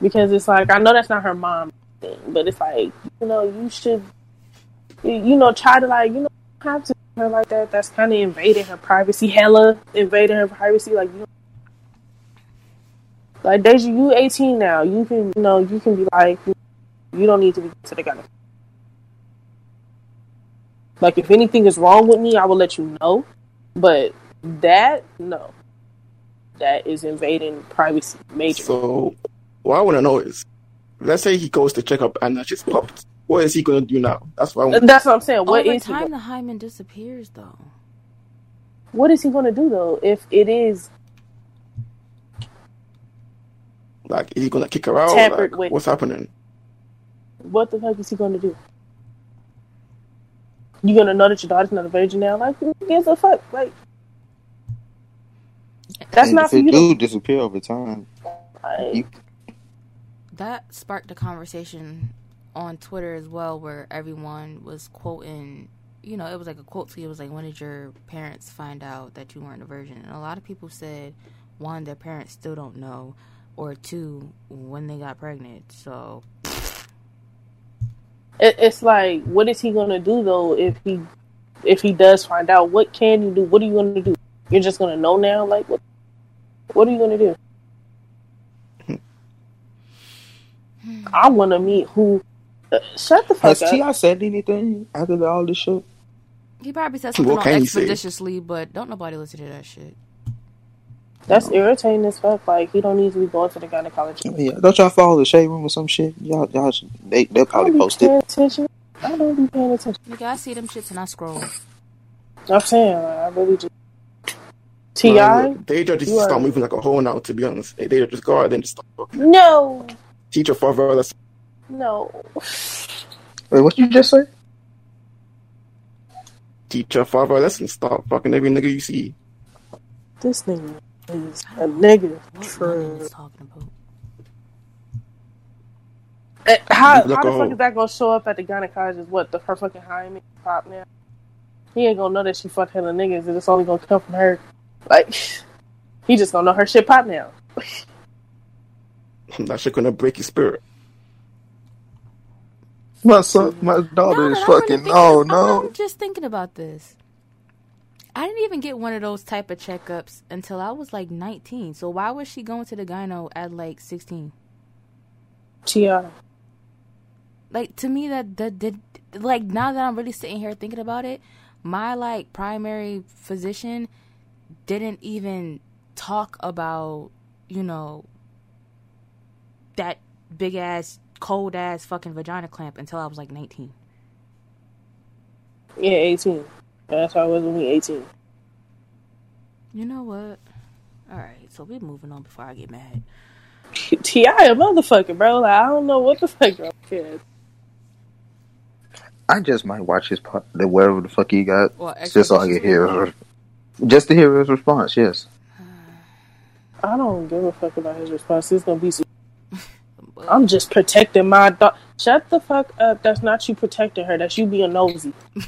because it's like I know that's not her mom thing, but it's like you know you should you know try to like you know have to her like that. That's kind of invading her privacy. Hella invading her privacy. Like you. Like Deja, you 18 now. You can, you know, you can be like, you don't need to be to the guy. Like, if anything is wrong with me, I will let you know. But that, no, that is invading privacy major. So, what I want to know is, let's say he goes to check up and she's popped. What is he going to do now? That's what I want. That's what I'm saying. What Over is he time, go- the hymen disappears, though. what is he going to do though? If it is Like, is he going to kick her out? Tampered Like, with. What's happening? what the fuck is he going to do? You gonna know that your daughter's not a virgin now? Like, who gives a fuck? Like, that's And not if for it you. do disappear over time. Like, You, That sparked a conversation on Twitter as well, where everyone was quoting. You know, it was like a quote to you. It was like, "When did your parents find out that you weren't a virgin?" And a lot of people said, one, their parents still don't know, or two, when they got pregnant. So it's like, what is he gonna do though if he if he does find out? What can you do? What are you gonna do? You're just gonna know now? Like, what? What are you gonna do? I want to meet who. Uh, shut the fuck has up. T.I. said anything after all this shit? he probably said something What on can he say? expeditiously, but don't nobody listen to that shit. That's irritating as fuck. Like, he don't need to be going to the gynecologist. Yeah, don't y'all follow the shade room or some shit? Y'all, y'all, should, they, they'll I probably post it. attention. I don't be paying attention. Nigga, I see them shits and I scroll. I'm saying, like, I really just. T.I.? Like, they just You are- moving like a whole now, to be honest. They they just go out there and just start talking. No, Teacher your father that's no. Wait, what you just say? teach your father a lesson. Stop fucking every nigga you see. This nigga is a nigga. What For woman is talking about? Eh, how how the fuck her. is that gonna show up at the gynecologist? What the her fucking hymen pop now? He ain't gonna know that she fucked hella niggas, and it's only gonna come from her. Like he just gonna know her shit pop now. That shit gonna break your spirit. My son, my daughter Now is that I'm really fucking. thinking- Oh I'm- no! I'm just thinking about this. I didn't even get one of those type of checkups until I was like 19. So why was she going to the gyno at like 16? Ti. Like to me that that did like now that I'm really sitting here thinking about it, my like primary physician didn't even talk about, you know, that big ass cold ass fucking vagina clamp until I was like 19. Yeah, eighteen. That's how I was when we eighteen. You know what? All right, so we're moving on before I get mad. T.I. a motherfucker, bro. Like I don't know what the fuck wrong with. I just might watch his part, the whatever the fuck he got, Well, just so I can hear, just to hear his response. Yes. I don't give a fuck about his response. It's gonna be. Some- I'm just protecting my dog. Shut the fuck up. That's not you protecting her. That's you being nosy.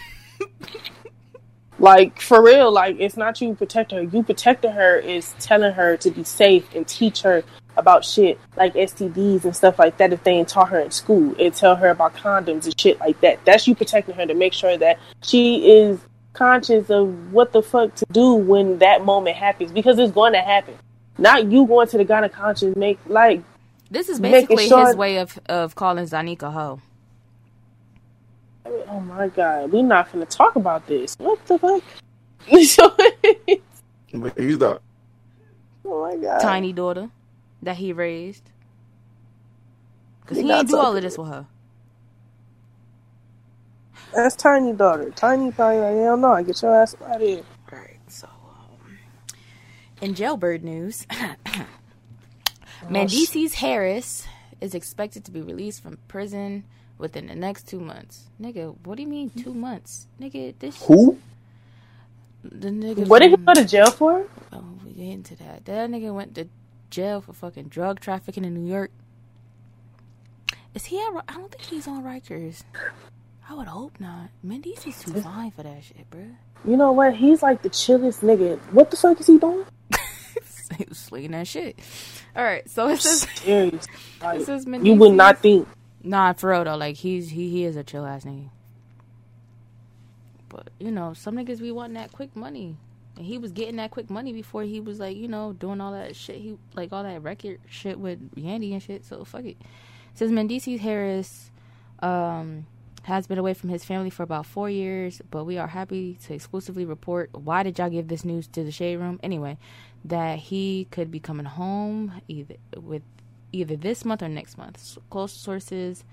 like for real. Like it's not you protecting her. You protecting her is telling her to be safe and teach her about shit like STDs and stuff like that. If they ain't taught her in school, and tell her about condoms and shit like that. That's you protecting her to make sure that she is conscious of what the fuck to do when that moment happens because it's going to happen. Not you going to the gynecologist make like This is basically sure- his way of of calling Zonnique hoe. Oh my god, we're not gonna talk about this. What the fuck? So- Wait, that? oh my god, Tiny daughter that he raised. Cause We're he not didn't do all of this with her. That's tiny daughter. Tiny probably like hell no. I get your ass out of here. Right. So, um, in jailbird news, Mendeecees Harris is expected to be released from prison within the next two months. Nigga, what do you mean two months? Nigga, this Who? the nigga. What did he go to jail for? Oh, we get into that. That nigga went to jail for fucking drug trafficking in New York. Is he at? I don't think he's on Rikers. I would hope not. Mendes is too fine for that shit, bruh. You know what? He's like the chillest nigga. What the fuck is he doing? he was slinging that shit. All right, so it says Serious. Like, it says you would not think. Nah, for real though, like he's he he is a chill ass nigga. But you know, some niggas be wanting that quick money, and he was getting that quick money before he was like you know doing all that shit. He like all that record shit with Yandy and shit. So fuck it. says Mendeecees Harris um, has been away from his family for about four years, but we are happy to exclusively report. Why did y'all give this news to the shade room anyway? That he could be coming home either with either this month or next month. Close sources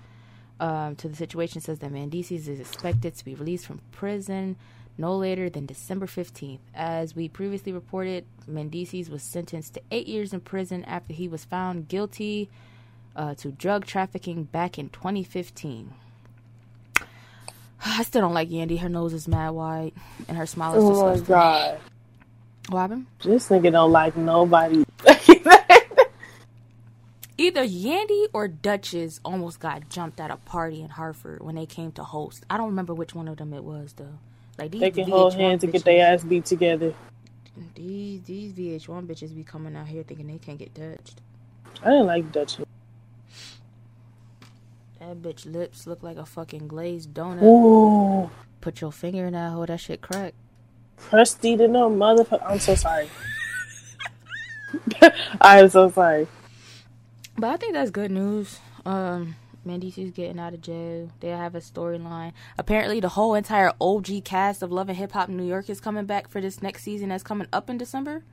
um, to the situation says that Mendeecees is expected to be released from prison no later than December 15th. As we previously reported, Mendeecees was sentenced to eight years in prison after he was found guilty uh, to drug trafficking back in 2015. I still don't like Yandy. Her nose is mad wide, and her smile is Oh my disgusting. god. What happened? This nigga don't like nobody. Either Yandy or Duchess almost got jumped at a party in Hartford when they came to host. I don't remember which one of them it was though. Like these they can hold VH1 hands and get their ass beat together. These these VH1 bitches be coming out here thinking they can't get touched. I didn't like Dutch. That bitch lips look like a fucking glazed donut. Ooh, Put your finger in that hole, that shit crack. crusty to no motherfucker. I'm so sorry. I am so sorry. But I think that's good news. Um, Mendeecees getting out of jail. They have a storyline. Apparently, the whole entire OG cast of Love and Hip Hop New York is coming back for this next season that's coming up in December.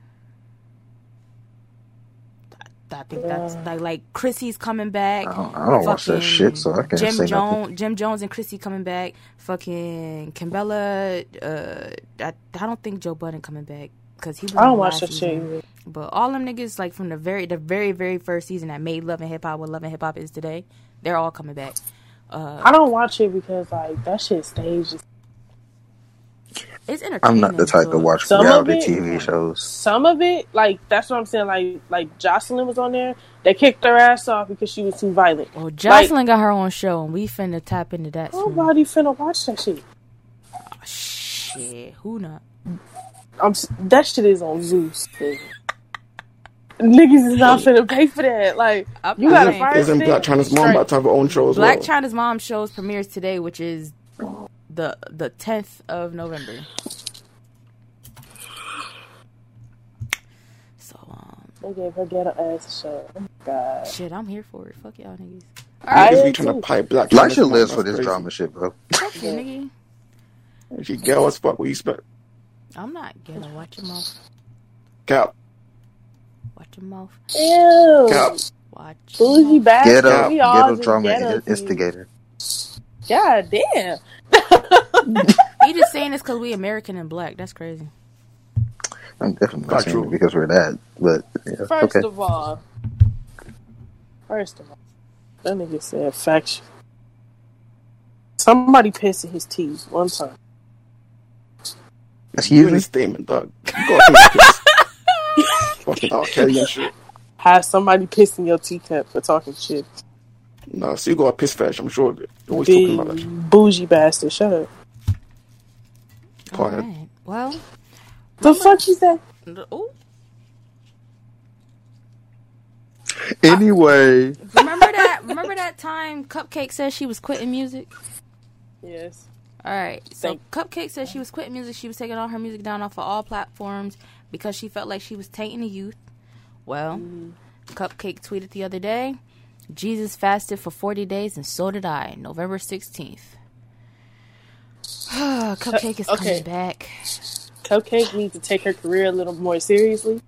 I, I think that's like like Chrissy's coming back. I don't, I don't watch that shit, so I can't Jim say Jones, nothing. Jim Jones and Chrissy coming back. Fucking Kimbella. Uh, I, I don't think Joe Budden coming back because he was. I don't watch last that shit. But all them niggas like from the very the very very first season that made Love and Hip Hop what Love and Hip Hop is today, they're all coming back. Uh, I don't watch it because like that shit staged. it's entertaining. I'm not the type to watch Some reality it- TV shows. Some of it, like that's what I'm saying. Like like Joseline was on there. They kicked her ass off because she was too violent. Well, Joseline got her own show, and we finna tap into that soon. Nobody finna watch that shit. Oh, Shit, who not? I'm that shit is on Zeus. nigga. Niggas is not finna pay for that. Like I'm you gotta saying- fire Isn't Blac Chyna's mom about to have her own show as Black well? China's Mom shows premieres today, which is the the 10th of November. So um, They gave her ghetto ass a show. Oh god. shit, I'm here for it. Fuck y'all niggas. I Niggas be trying to pipe Black Like China's your mom, list for this crazy. drama shit, bro. Fuck you, nigga. She ghetto as fuck. What you expect? I'm not gonna watch your mouth. Cap. Watch your mouth. Ew. Cap. Watch. your Bougie mouth. bastard. Ghetto, We all ghetto just drama ghetto in- instigator. God damn. He just saying this because we American and black. That's crazy. I'm definitely not Not saying true. it because we're that, but yeah, First okay. of all, first of all, that nigga said faction. Somebody pissed in his teeth one time. That's You in usually a statement, dog. You gotta think this. Fucking R. Kelly and shit. Have somebody piss in your teacup for talking shit. Nah, so you got a piss fetish, I'm sure of it. You're always talking about that shit. bougie bastard. Shut up. Go All ahead. right. Well, The fuck you say? ooh, anyway. remember that? Remember that time Cupcakke said she was quitting music? Yes. All right. So Thank- Cupcakke said she was quitting music. She was taking all her music down off of all platforms because she felt like she was tainting the youth. Well, mm-hmm. Cupcakke tweeted the other day, Jesus fasted for 40 days and so did I, November 16th. Cupcakke is Okay. coming back. Cupcakke needs to take her career a little more seriously.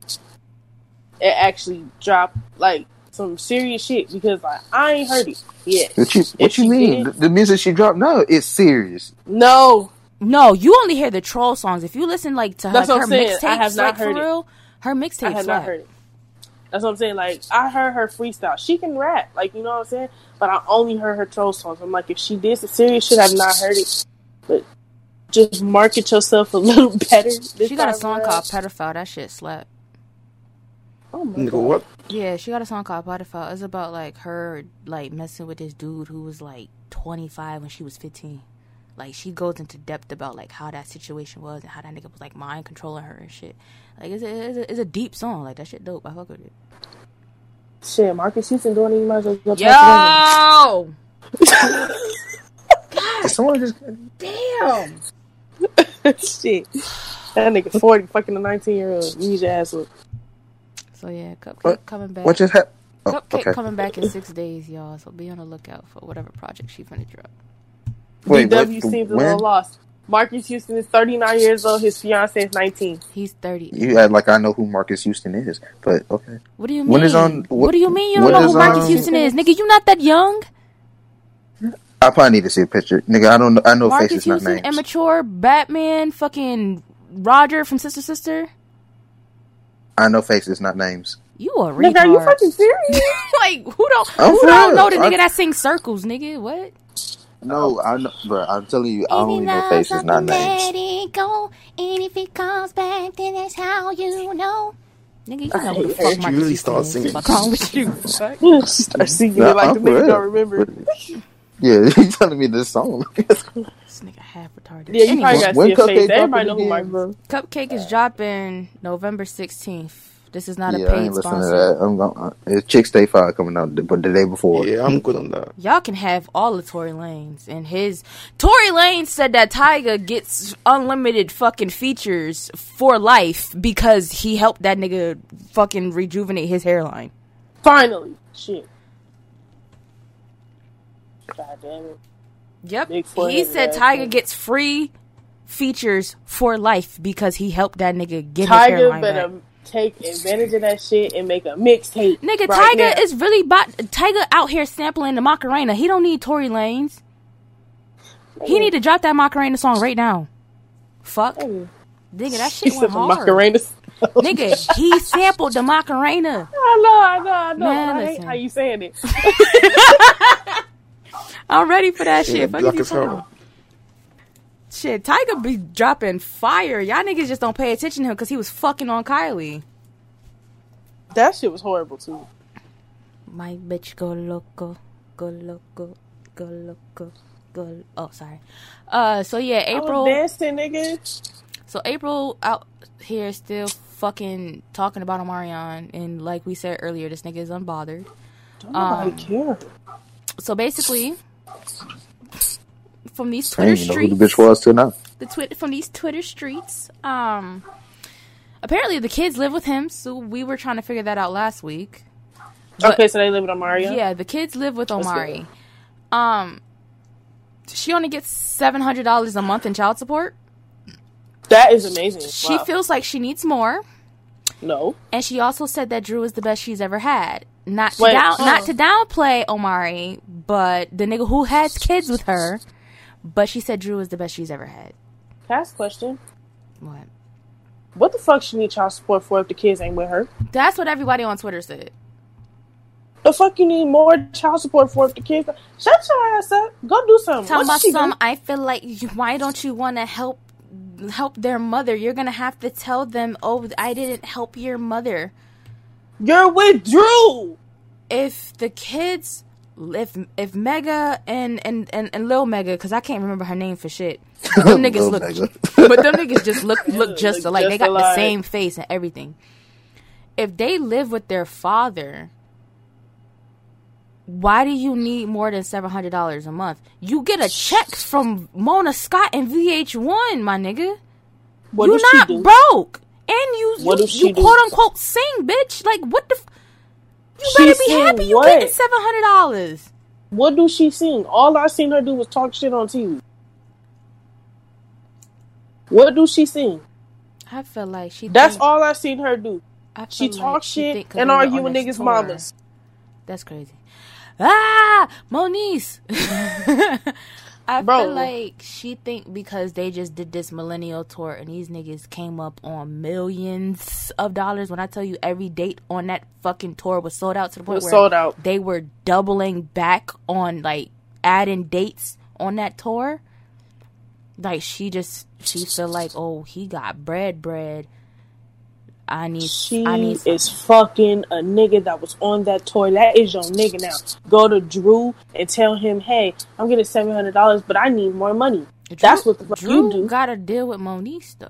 It actually dropped like some serious shit because like I ain't heard it yet. What you what you mean? did- The, the music she dropped No, it's serious. No, No, you only hear the troll songs. If you listen like to That's like, what her I'm. I have not like heard for it. real, her I have not slap. heard it. That's what I'm saying. Like I heard her freestyle. She can rap, like you know what I'm saying. But I only heard her troll songs. I'm like, if she did some serious shit, I've not heard it. But just market yourself a little better. She got a song around. called Pedophile. That shit slap. Oh my Nigga, god. what? Yeah, she got a song called Pedophile. It's about like her like messing with this dude who was like 25 when she was 15. like she goes into depth about like how that situation was and how that nigga was like mind controlling her and shit. Like it's a, it's a, it's a deep song. Like that shit dope. I fuck with it. Shit, Marques Houston doing it. You might as well go talk Yo, Did someone just damn. Shit. That nigga 40 fucking a 19 year old. You need your ass up. So yeah, Cupcakke What- coming back. what just happened? Oh, Cupcakke okay. coming back in six days, y'all. So be on the lookout for whatever project she finna drop. Wait, what? DW seems a little lost. Marques Houston is 39 years old. His fiance is 19. He's thirty. You act like I know who Marques Houston is, but okay. What do you mean? When is on- what, what- do you mean you don't know who Marques on- Houston is, nigga? You not that young. I probably need to see a picture, nigga. I don't know. I know Marques faces, not Houston, names. immature, Batman, fucking Roger from Sister Sister. I know faces, not names. You a retard. Nigga, are you fucking serious? like who don't I'm who don't real. know the nigga I- that sings circles, nigga? What? No, I know, bro. I'm telling you, I only know faces, not names. it go, and if it comes back, then that's how you know. Nigga, you know who the hate fuck her. Marques She really Houston started is. singing. What's wrong with you? she starts singing Nah, like I'm the nigga real. don't remember. Yeah, you telling me this song? This nigga half retarded. Yeah, you probably Anyway, gotta When see a Cupcakke face. Everybody know who again, Marques bro? is. Cupcakke is dropping November 16th. This is not yeah, a I paid ain't listening to sponsor. that. I'm going. Uh, it's Chixtape Five coming out, the- but the day before. Yeah, I'm good on that. Y'all can have all of Tory Lanez and his Tory Lanez said that Tyga gets unlimited fucking features for life because he helped that nigga fucking rejuvenate his hairline. Finally. Shit. God damn it. Yep. He said Tyga gets free features for life because he helped that nigga get his hairline Tyga better back. take advantage of that shit and make a mixtape. Nigga, right Tyga now. is really bot- Tyga out here sampling the Macarena. He don't need Tory Lanez. He need to drop that Macarena song right now. Fuck. Hey, Nigga, that shit went hard. Macarena. Nigga, he sampled the Macarena. I know, I know, I know. Man, I hate how you saying it. I'm ready for that Yeah, shit. Fuck black you talking Shit, Tyga be dropping fire. Y'all niggas just don't pay attention to him because he was fucking on Kylie. That shit was horrible too. My bitch go loco, go loco, go loco, go. Oh, sorry. Uh, so yeah, I Apryl. was dancing, nigga. So Apryl out here still fucking talking about Omarion, and like we said earlier, this nigga is unbothered. Don't nobody Um, care. So basically, from these I Twitter didn't even know who streets, the bitch was till now. the twit from these Twitter streets. Um, apparently the kids live with him, so we were trying to figure that out last week. But- okay, so they live with Omari. Yeah, the kids live with Omari. Um, she only gets seven hundred dollars a month in child support. that is amazing. She Wow. feels like she needs more, no. and she also said that Drew is the best she's ever had. Not to Wait, down, huh. not oh. to downplay Omari, but the nigga who has kids with her. But she said Drew is the best she's ever had. Past question. What? What the fuck she need child support for if the kids ain't with her? That's what everybody on Twitter said. The fuck you need more child support for if the kids? Shut your ass up. Go do something. Tell What my did do? I feel like why don't you want to help help their mother? You're gonna have to tell them, oh, I didn't help your mother. You're with Drew. If the kids, if if Mega and and and, and Lil Mega, because I can't remember her name for shit. Them niggas look, but them niggas just look look just Look alike. they just got the same face and everything. If they live with their father, why do you need more than seven hundred dollars a month? You get a check from Mona Scott and VH1, my nigga. What You're not broke, and you What you, you quote unquote sing, bitch. Like what the? F- you She better be happy you getting seven hundred dollars. What do she sing? All I seen her do was talk shit on TV. What do she sing? I feel like she. That's think- all I seen her do. I She talk like she shit and argue with niggas' tour. mamas. That's crazy. Ah, Moniece. I Bro. feel like she think because they just did this Millennium tour and these niggas came up on millions of dollars. When I tell you every date on that fucking tour was sold out to the point where sold out. they were doubling back on like adding dates on that tour. Like she just she feel like oh he got bread bread. I need She I need is fucking a nigga that was on that tour. That is your nigga now. Go to Drew and tell him, hey, I'm getting seven hundred dollars, but I need more money. That's what the fuck Drew you do. You got to deal with Moniece though,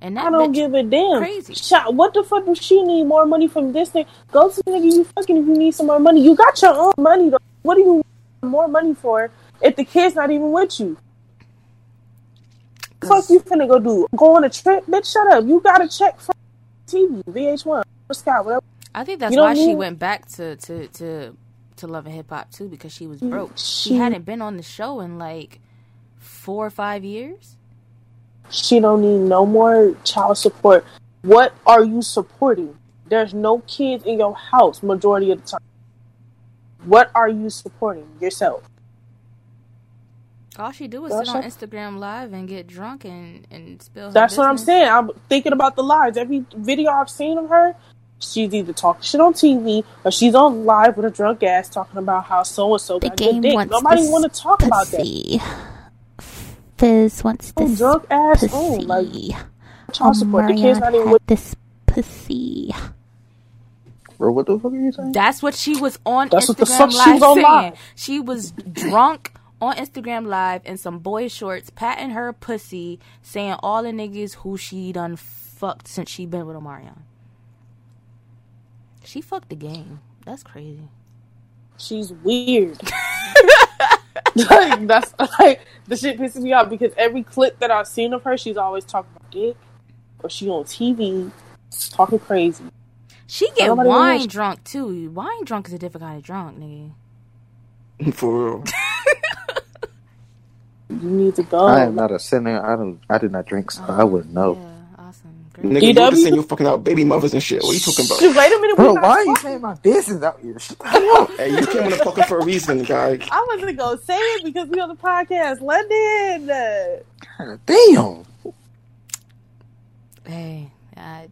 and that I don't give a damn. crazy. What the fuck does she need more money from this thing? Go to the nigga you fucking if you need some more money. You got your own money though. What do you want more money for if the kid's not even with you? Fuck you finna go do? Go on a trip? Bitch, shut up. You got a check from TV, VH1, or Sky, whatever. I think that's You don't why she need- went back to to to to Love and Hip Hop too because she was Mm, broke. She she- hadn't been on the show in like four or five years. She don't need no more child support. What are you supporting? There's no kids in your house majority of the time. What are you supporting? Yourself. All she do is That's sit on Instagram Live and get drunk and and spill. her That's what I'm saying. I'm thinking about the lives. Every video I've seen of her, she's either talking shit on TV or she's on live with a drunk ass talking about how so and so got good dick. Nobody want to talk about that. Fizz wants Oh, this drunk ass pussy. oh, like child oh, support. The kids Omarion not even with this pussy. Bro, what the fuck are you saying? That's what she was on That's Instagram what the fuck she Live was on live. She was drunk on Instagram Live in some boy shorts, patting her pussy, saying all the niggas who she done fucked since she been with Omarion. She fucked the game. That's crazy. she's weird. like that's like the shit pisses me off because every clip that I've seen of her, she's always talking about dick, or she on TV talking crazy. She get Nobody wine knows. drunk too. Wine drunk is a different kind of drunk, nigga. For real. You need to go. I am not a sinner. I don't. I did not drink, so I oh, wouldn't know. Yeah, awesome. Great. Nigga, you DW? just saying you fucking out baby mothers and shit. What are you talking about? Wait a minute, Bro, why are you saying my business out here? Hey, you came on the fucking for a reason, guy. I wasn't gonna go say it because we on the podcast, London. God Damn. Hey, I,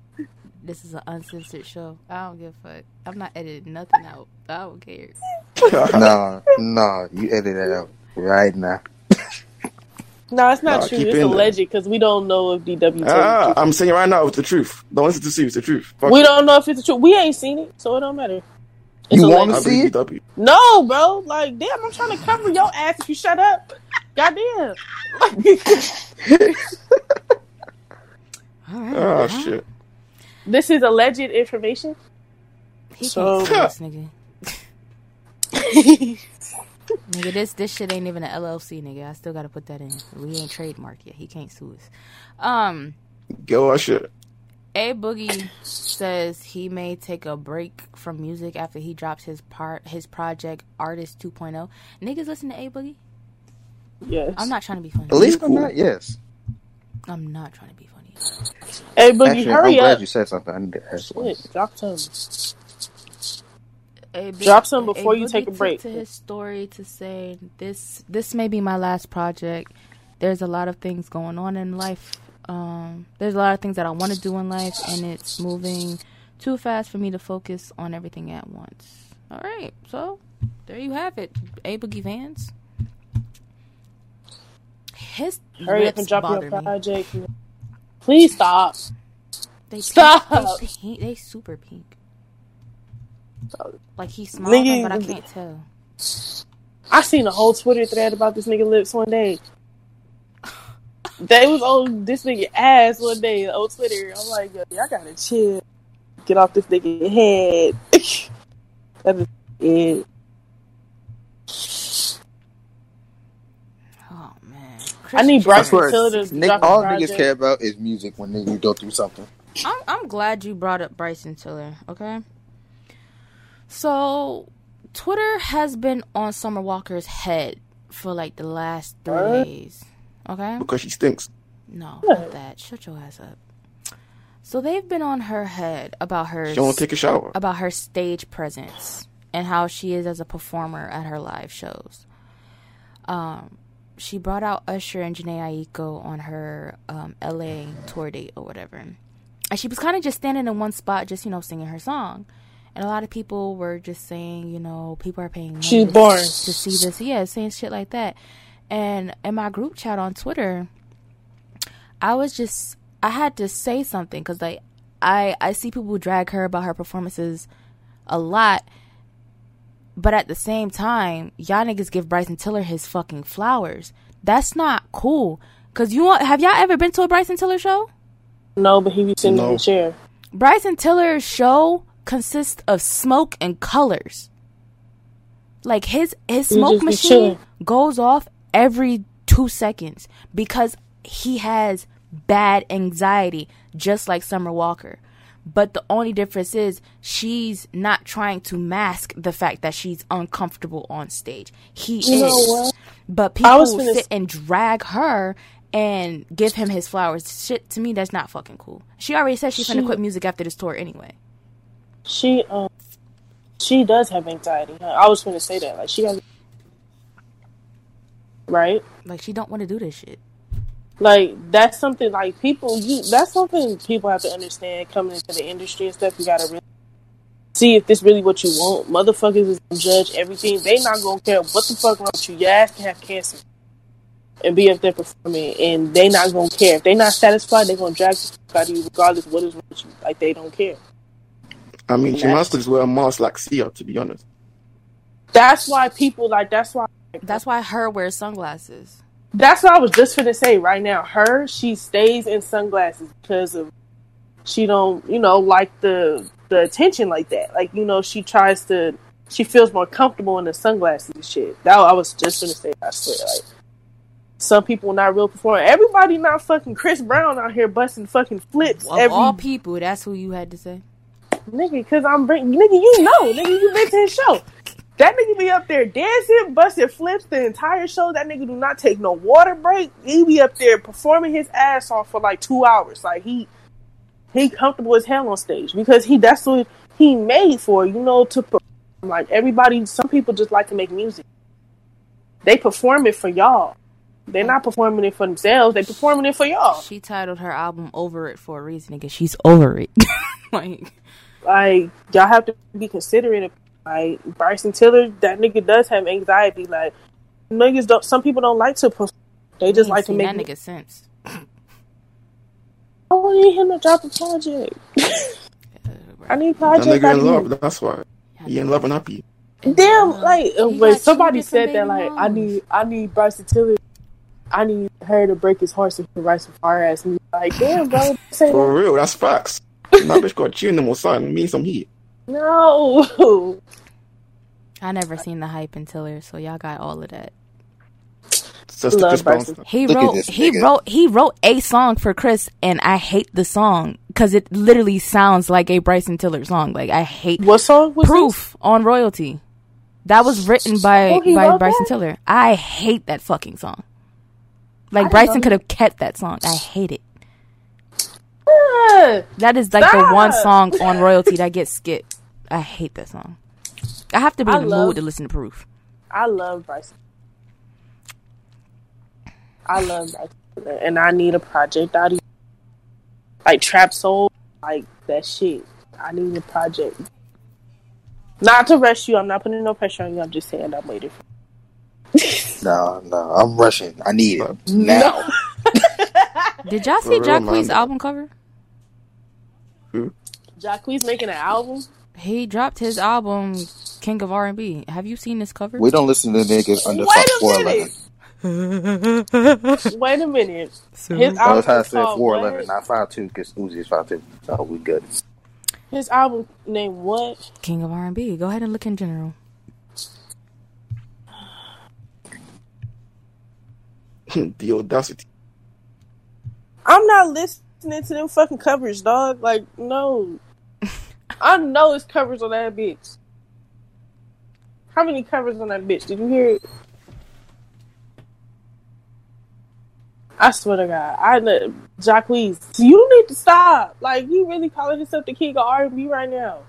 this is an uncensored show. I don't give a fuck. I'm not editing nothing out. I don't care. Nah, nah. You edit that out right now. No, it's not Nah, true. It's it in there. alleged because we don't know if DW. Ah. I'm saying right now it's the truth. Don't listen to see it's the truth. Fuck we it. don't know if it's the truth. We ain't seen it, so it don't matter. It's You wanna I see believe it? DW. No, bro. Like, damn, I'm trying to cover your ass if you shut up. Goddamn. All right. Oh well, shit. this is alleged information. He So- can't sue us, nigga. Nigga, this this shit ain't even an LLC, nigga. I still gotta put that in. We ain't trademarked yet. He can't sue us. Um, Go our shit. A Boogie says he may take a break from music after he drops his part his project Artist 2.0. Niggas listen to A Boogie. yes. I'm not trying to be funny. Believe it or cool. not, yes. I'm not trying to be funny. Hey, Boogie, Actually, I'm hurry glad up. you said something. I need to ask one. Shit, drop some. A Boogie- Drop some before you take a break. To his story to say this this may be my last project. There's a lot of things going on in life. Um, there's a lot of things that I want to do in life, and it's moving too fast for me to focus on everything at once. All right, so there you have it, A Boogie fans. His Hurry up and drop your me. Please stop. They Stop. They, pink, they super pink. Like he's smiling, Nigga, but I can't tell. I seen a whole Twitter thread about this nigga lips one day. They was on this nigga ass one day on Twitter. I'm like, yo, y'all gotta chill. Get off this nigga head. that is it. Oh man, I need I Bryson swear, Tiller to Nick, drop a all niggas care about is music when they go through something. I'm I'm glad you brought up Bryson Tiller. Okay, so Twitter has been on Summer Walker's head for like the last three What? days. Okay, Because she stinks. no, What? not that. Shut your ass up. So they've been on her head about her She don't take a shower. about her stage presence and how she is as a performer at her live shows. Um, she brought out Usher and Jhené Aiko on her um, LA tour date or whatever. And she was kind of just standing in one spot, just, you know, singing her song. And a lot of people were just saying, you know, people are paying money She's to- to see this. Yeah, saying shit like that. And in my group chat on Twitter, I was just I had to say something because like I I see people drag her about her performances a lot, but at the same time, y'all niggas give Bryson Tiller his fucking flowers. That's not cool. Cause you want, have y'all ever been to a Bryson Tiller show? No, but he be sitting in the chair. Bryson Tiller's show consists of smoke and colors. Like his his smoke machine goes off every two seconds because he has bad anxiety, just like Summer Walker. But the only difference is she's not trying to mask the fact that she's uncomfortable on stage. He You is. But people sit s- and drag her and give him his flowers. Shit, to me, that's not fucking cool. She already said she's gonna quit music after this tour anyway. She um she does have anxiety. I was gonna say that. Like she has right? Like she don't want to do this shit. Like that's something like people you that's something people have to understand coming into the industry and stuff. You gotta really see if this really what you want. Motherfuckers is gonna judge everything. They not gonna care what the fuck wrong with you. Your ass can have cancer and be up there performing and they not gonna care. If they not satisfied, they gonna drag the fuck out of you regardless what is wrong with you. Like they don't care. I mean, she That's- must just wear a mask like Sia, to be honest. That's why people like that's why That's why H.E.R. wears sunglasses. That's what I was just gonna say right now. H.E.R., she stays in sunglasses because of she don't, you know, like the the attention like that. Like you know, she tries to, she feels more comfortable in the sunglasses and shit. That I was just gonna say. I swear, like some people not real performing. Everybody not fucking Chris Brown out here busting fucking flips Of every all people, that's who you had to say. Nigga. Because I'm bring nigga, you know, nigga, you been to his show. That nigga be up there dancing, busting flips the entire show. That nigga do not take no water break. He be up there performing his ass off for like two hours. Like he he comfortable as hell on stage because he that's what he made for. You know to perform. like everybody. Some people just like to make music. They perform it for y'all. They're not performing it for themselves. They performing it for y'all. She titled her album "Over It" for a reason, because she's over it. like like y'all have to be considerate of like Bryson Tiller. That nigga does have anxiety. Like niggas don't. Some people don't like to. Perform. They just like to make. that nigga since. I want him to drop a project. I need That project. nigga out in love, you. that's why. He in love and happy. Damn, like when somebody said that, baby like I need, I need Bryson Tiller. I need her to break his heart so he can write some fire ass music. Like, damn, bro, say that. For real, that's facts. that bitch got chewing them or something. Mean some heat. No, I never seen the hype until her, so y'all got all of that. Sister Love Chris Brown He Look wrote he nigga. wrote he wrote a song for Chris, and I hate the song because it literally sounds like a Bryson Tiller song. Like I hate what song was proof on royalty. That was written by Oh, by Bryson that? Tiller. I hate that fucking song. Like Bryson could have kept that song. I hate it. This? Yeah. That is like the one song on royalty that gets skipped. I hate that song. I have to be I in the love- mood to listen to proof. I love Bryson. I love Bryson, and I need a project out of like trap soul, like that shit. I need a project. Not to rush you. I'm not putting no pressure on you. I'm just saying I'm waiting. For No, no, I'm rushing. I need it now. Did y'all see real, Jacquees' album cover? Jacquees making an album. He dropped his album King of R&B. Have you seen this cover? We don't listen to niggas under Wait a four minute. Wait a minute. His That was album how I is said called four what? eleven, not five two, because Uzi is five two. So we good. His album named what? King of R&B. Go ahead and look in general. the audacity. I'm not listening to them fucking covers, dog. Like, no. I know it's covers on that bitch. How many covers on that bitch? Did you hear it? I swear to God, I know Jacquees. You need to stop. Like, you really calling yourself the king of R&B right now.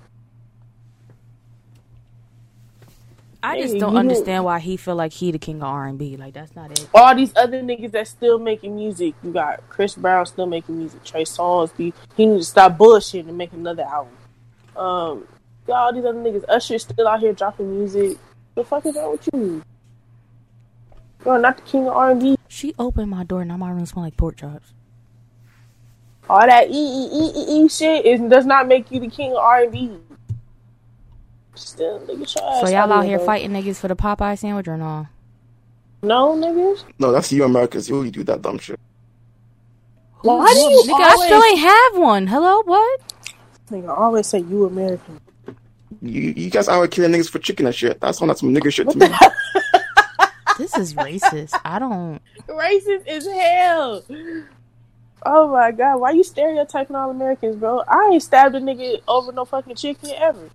I just don't understand why he feel like he the king of R&B. Like that's not it. All these other niggas that still making music. You got Chris Brown still making music. Trey Songz. Be he need to stop bullshitting and make another album. Um, all these other niggas. Usher still out here dropping music. The fuck is wrong with you? You're not the king of R and B. She opened my door, and now my room smell like pork chops. All that e e e e e shit is does not make you the king of R and B. Still, nigga, your So y'all out here bro. fighting niggas for the Popeye sandwich or no? No, niggas. No, that's you Americans. You only do that dumb shit. Why do you Nigga, I still ain't have one. Hello, what? nigga, always say you American? You you guys out here killing niggas for chicken and shit. That's on that some nigga shit to me. This is racist. I don't. Racist as hell. Oh my god, why you stereotyping all Americans, bro? I ain't stabbed a nigga over no fucking chicken ever.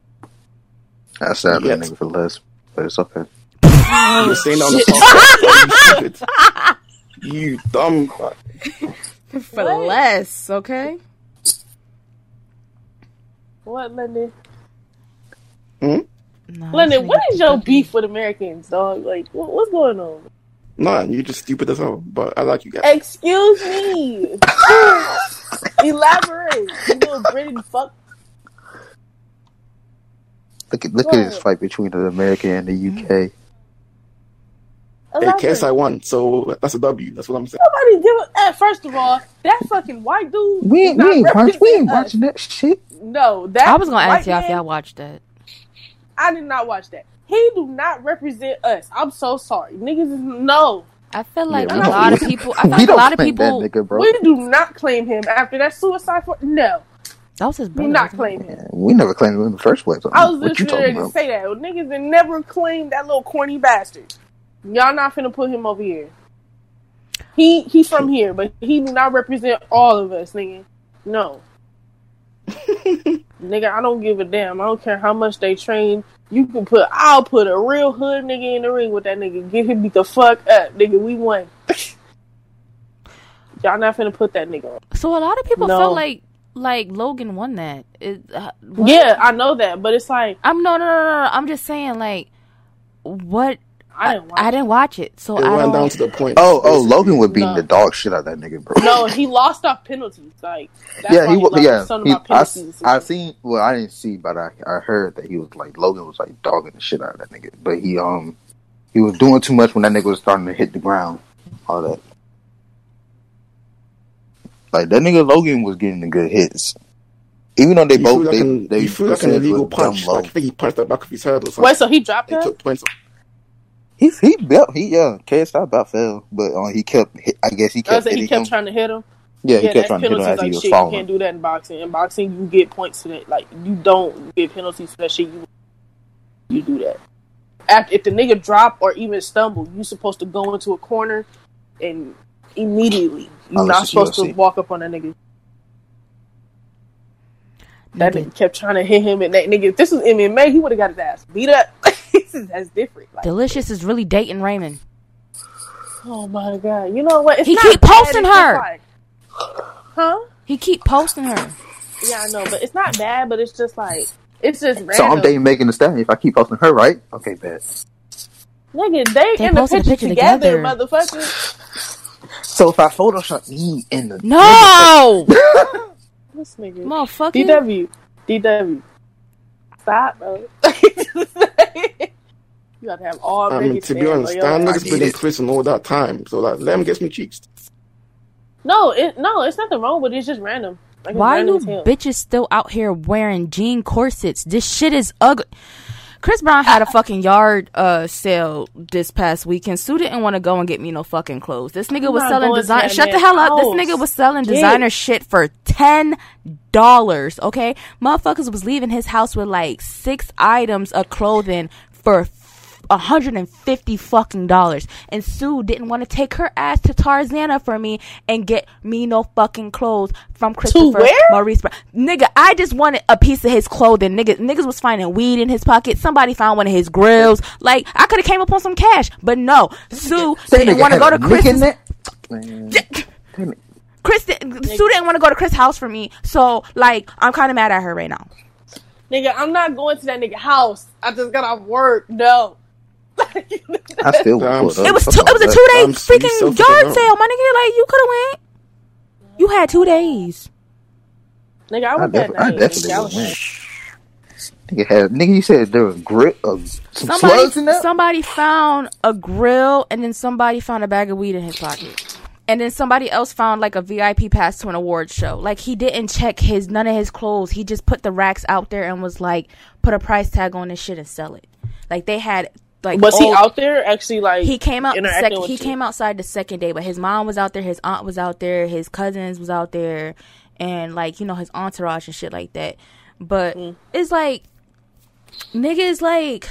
I stabbed that Yes. nigga for less, but it's okay. You're saying that on the podcast. you stupid. You dumb. For What? less, okay? What, London? Hmm? No, London, this what nigga is your fucking- beef with Americans, dog? Like, what, what's going on? Nah, you're just stupid as hell. But I like you guys. Excuse me. Elaborate, you little British fuck. Look at look Go at this fight between the America and the UK. Hey, Elaborate. KSI won, so that's a W. That's what I'm saying. Nobody give a. Eh, first of all, that fucking white dude. We ain't, not we ain't, watch, we ain't watching that shit. No, that. I was gonna ask y'all if man- y'all watched that. I did not watch that. He do not represent us. I'm so sorry, niggas. Is, no, I feel like Yeah, a lot of people. I feel we like a don't lot of claim people. That nigga, bro. we do not claim him after that suicide. For no, That was his do brother. not wasn't it? claim. We never claimed him in the first place. I was what just you ready talking to about? say that niggas that never claimed that little corny bastard. Y'all not finna put him over here. He he from here, but he do not represent all of us, nigga. No. nigga, I don't give a damn. I don't care how much they train. You can put I'll put a real hood nigga in the ring with that nigga. Get him beat the fuck up, nigga. We won. Y'all not finna put that nigga on. So a lot of people No. felt like like Logan won that. It, uh. Yeah, I know that, but it's like I'm no no no no. no. I'm just saying like what I didn't watch I didn't watch it, so It I went don't. down to the point. Oh, oh. Logan would beating No. the dog shit out of that nigga, bro. No, he lost off penalties. Like that's yeah, why he was. lost Yeah, he, about I. I seen. Well, I didn't see, but I, I heard that he was like Logan was like dogging the shit out of that nigga. But he um he was doing too much when that nigga was starting to hit the ground. All that. Like that nigga Logan was getting the good hits, even though they He both threw like they an, they he threw like an illegal punch. Like I think he punched the back of his head or something. Wait, so he dropped They her? took points. He he built he yeah KSI about fell, but uh, he kept hit, I guess he I kept said he kept him. trying to hit him. yeah, he yeah, kept trying to hit him penalties as he was shit. You can't do that in boxing. In boxing, you get points to that. Like you don't get penalties for that shit. You you do that. After, if the nigga drop or even stumble, you supposed to go into a corner and immediately you're Oh, not this is supposed to walk up on that nigga. That Nigga. nigga kept trying to hit him, and that nigga. If this was MMA, he would have got his ass beat up. That's different. Like, Delicious is really dating Raymond. oh my god, you know what? It's He not keep posting her. like- huh? He keep posting her. Yeah, I know, but it's not bad. But it's just like it's just random. So I'm dating Megan Thee Stallion. If I keep posting her, right? Okay, bet. Nigga, they, They in the posted a picture, picture together, together. motherfucker. So if I Photoshop me in the No, This nigga. motherfucker. DW. DW. Stop, bro. you got to have all I mean, to be honest, that that nigga's I been in prison all that time. So like, let him get some cheeks. No, it, no, it's nothing wrong with it. It's just random. Like, Why random you as hell. bitches still out here wearing jean corsets? This shit is ugly. Chris Brown had a fucking yard uh sale this past weekend. Sue didn't want to go and get me no fucking clothes. This nigga I'm was selling going to design. Shut the hell up. This nigga was selling designer shit for ten dollars. Okay, motherfuckers was leaving his house with like six items of clothing for hundred and fifty fucking dollars. And Sue didn't want to take her ass to Tarzana for me and get me no fucking clothes from Christopher where? Maurice Brown. Nigga, I just wanted a piece of his clothing. Nigga, niggas was finding weed in his pocket. Somebody found one of his grills. Like I could have came up on some cash, but no. Sue That didn't want to go to nick in Chris's. that? Man, damn it. Chris, didn't- Sue didn't want to go to Chris' house for me, so like I'm kind of mad at her right now. Nigga, I'm not going to that nigga house. I just got off work. No. I still Damn, would It was two, it was a two day I'm freaking selfish yard about it. sale, my nigga. Like you could have went. You had two days. Nigga, I I, went that def- I definitely Nigga, would was- Nigga had nigga. You said there was grit of some Somebody, slugs in there. somebody found a grill, and then somebody found a bag of weed in his pocket. And then somebody else found like a VIP pass to an award show. Like he didn't check his none of his clothes. He just put the racks out there and was like, put a price tag on this shit and sell it. Like they had like Was he out there actually like he came out second he you? came outside the second day but his mom was out there his aunt was out there his cousins was out there and like you know his entourage and shit like that but Mm. it's like niggas like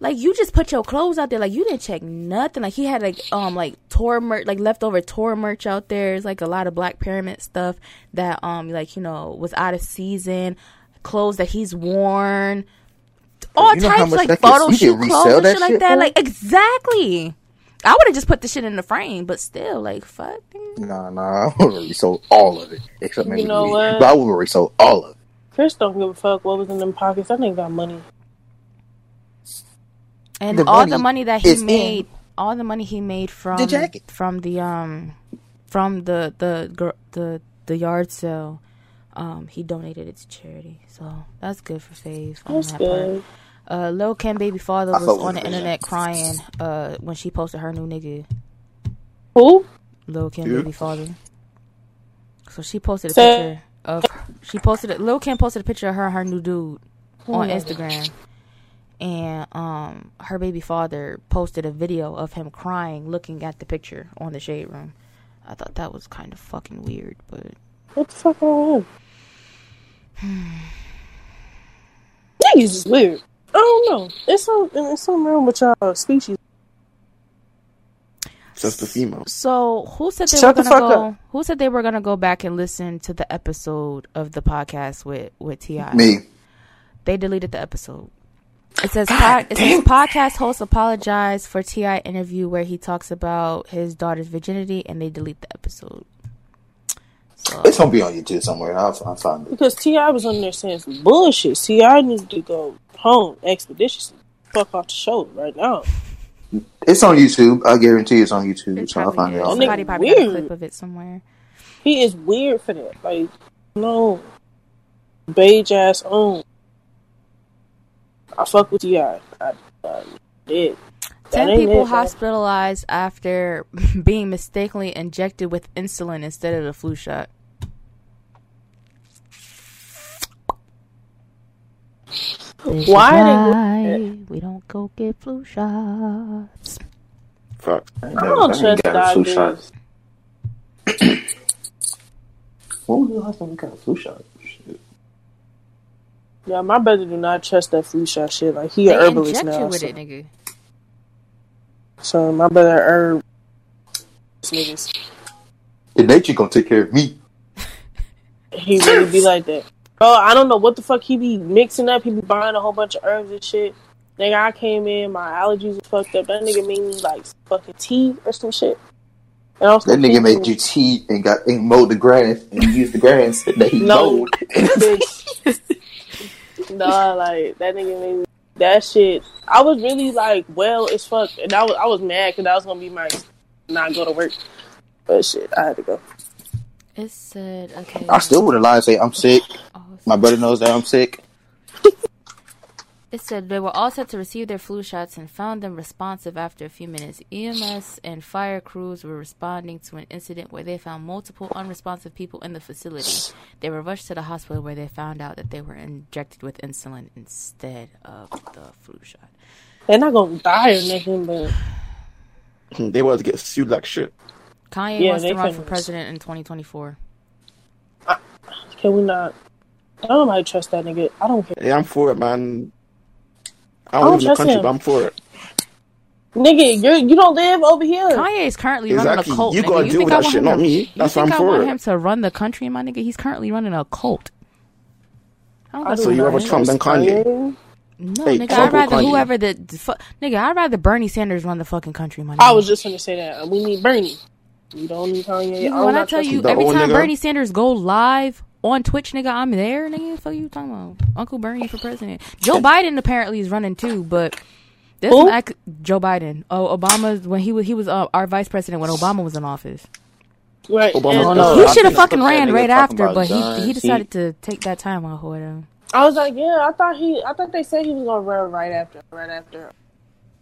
like you just put your clothes out there like you didn't check nothing like he had like um like tour merch like leftover tour merch out there it's like a lot of black pyramid stuff that um like you know was out of season clothes that he's worn all You know how types much like that could- photo shoot clothes resell and that shit like that for? like exactly I would have just put the shit in the frame but still like fuck nigga. Nah, nah, I would have resold all of it. Except maybe You know me. what? But I would have resold all of it. Chris don't give a fuck what was in them pockets. That nigga got money. and The all money the money that he is in made all the money he made from the jacket. from the um from the the gr- the the yard sale um he donated it to charity so that's good for Faith That's good. part. Uh Lil Kim baby father was on the her, internet crying uh when she posted her new nigga Who? Lil Kim Yeah. baby father so she posted a picture of she posted a, Lil Kim posted a picture of her and her new dude on Instagram and um her baby father posted a video of him crying looking at the picture on the shade room i thought that was kind of fucking weird but What the fuck wrong with him? Niggas is weird. I don't know. It's some it's something wrong with y'all species. Just the female. so who said they Shut were gonna fuck go up. who said they were gonna go back and listen to the episode of the podcast with with T.I. Me. they deleted the episode it says, pod, it says podcast host apologized for T.I. interview where he talks about his daughter's virginity, and they delete the episode. So It's gonna be on YouTube somewhere. I'll, I'll find it. Because T.I. was on there saying some bullshit. T.I. needs to go home expeditiously. Fuck off the show right now. It's on YouTube. I guarantee it's on YouTube. It so I'll probably find it. is. All. Nigga Somebody probably got a weird. clip of it somewhere. He is weird for that. Like, no. Beige ass on. I fuck with T.I. I, I did. Ten people it, bro. hospitalized after being mistakenly injected with insulin instead of the flu shot. This is Why they why we don't go get flu shots? Fuck. I I don't trust doctors. When was the last time we got a flu shot? Shit. Yeah, my brother do not trust that flu shot shit. Like, he They a herbalist inject now. you with so, it, nigga. so my brother herb niggas. The nature gonna take care of me. He really be like that. Bro, I don't know what the fuck he be mixing up. He be buying a whole bunch of herbs and shit. Nigga, I came in, my allergies was fucked up. That nigga made me like fucking tea or some shit. And I was That nigga made you tea and got and mowed the grass and used the grass that he No. mowed. nah, like that nigga made me that shit. I was really like well as fuck, and I was I was mad because that was gonna be my not go to work. But shit, I had to go. It said okay. I still would have lied and say I'm sick. Oh, My brother knows that I'm sick. It said they were all set to receive their flu shots and found them responsive after a few minutes. EMS and fire crews were responding to an incident where they found multiple unresponsive people in the facility. They were rushed to the hospital where they found out that they were injected with insulin instead of the flu shot. They're not gonna die or nothing, but They want to get sued like shit. Kanye Yeah, wants to run can- for president in 2024. can we not? I don't nobody trust that nigga. I don't care. Yeah, I'm for it, man. I I don't don't live in the trust country, him. but I'm for it. Nigga, you you don't live over here. Kanye is currently running a cult. You nigga. gotta deal think with I that want shit, him not me. You That's why think I'm I for want it. him to run the country, my nigga? He's currently running a cult. I don't I got do So you not rather Trump than trust Kanye? No, Hey, nigga, Trump I'd rather Kanye? whoever the, the fu- nigga, I'd rather Bernie Sanders run the fucking country, my nigga. I was just gonna say that. We need Bernie. We don't need Kanye. Nigga, I'm when I tell trusting you, every time nigga? Bernie Sanders go live on Twitch, nigga, I'm there, nigga. What the fuck you talking about? Uncle Bernie for president. Joe Biden apparently is running too, but this Who? one act- Joe Biden. Oh, Obama when he was he was uh, our vice president when Obama was in office. right. Obama- and, Oh, no, he should have fucking ran right after, but he he He- decided to take that time off or whatever. I was like, yeah, I thought he, I thought they said he was gonna run right after, right after.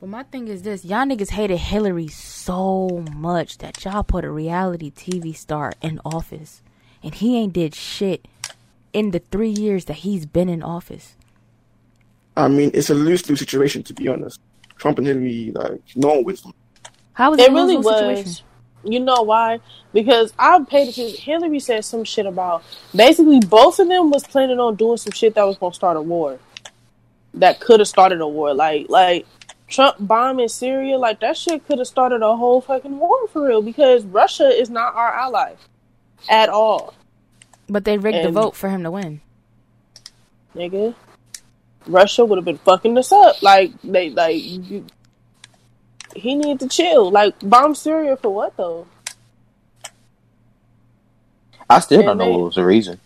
But my thing is this: y'all niggas hated Hillary so much that y'all put a reality TV star in office, and he ain't did shit in the three years that he's been in office. I mean, it's a lose lose situation to be honest. Trump and Hillary, like, no one wins. from- How was It a really was. situation? You know why? Because I paid attention. Hillary said some shit about basically both of them was planning on doing some shit that was gonna start a war. That could have started a war. Like like Trump bombing Syria, like that shit could have started a whole fucking war for real. Because Russia is not our ally at all, But they rigged the vote for him to win. nigga. Russia would have been fucking us up. Like they like. You, he needed to chill. Like bomb Syria for what though? I still don't And know they- what was the reason.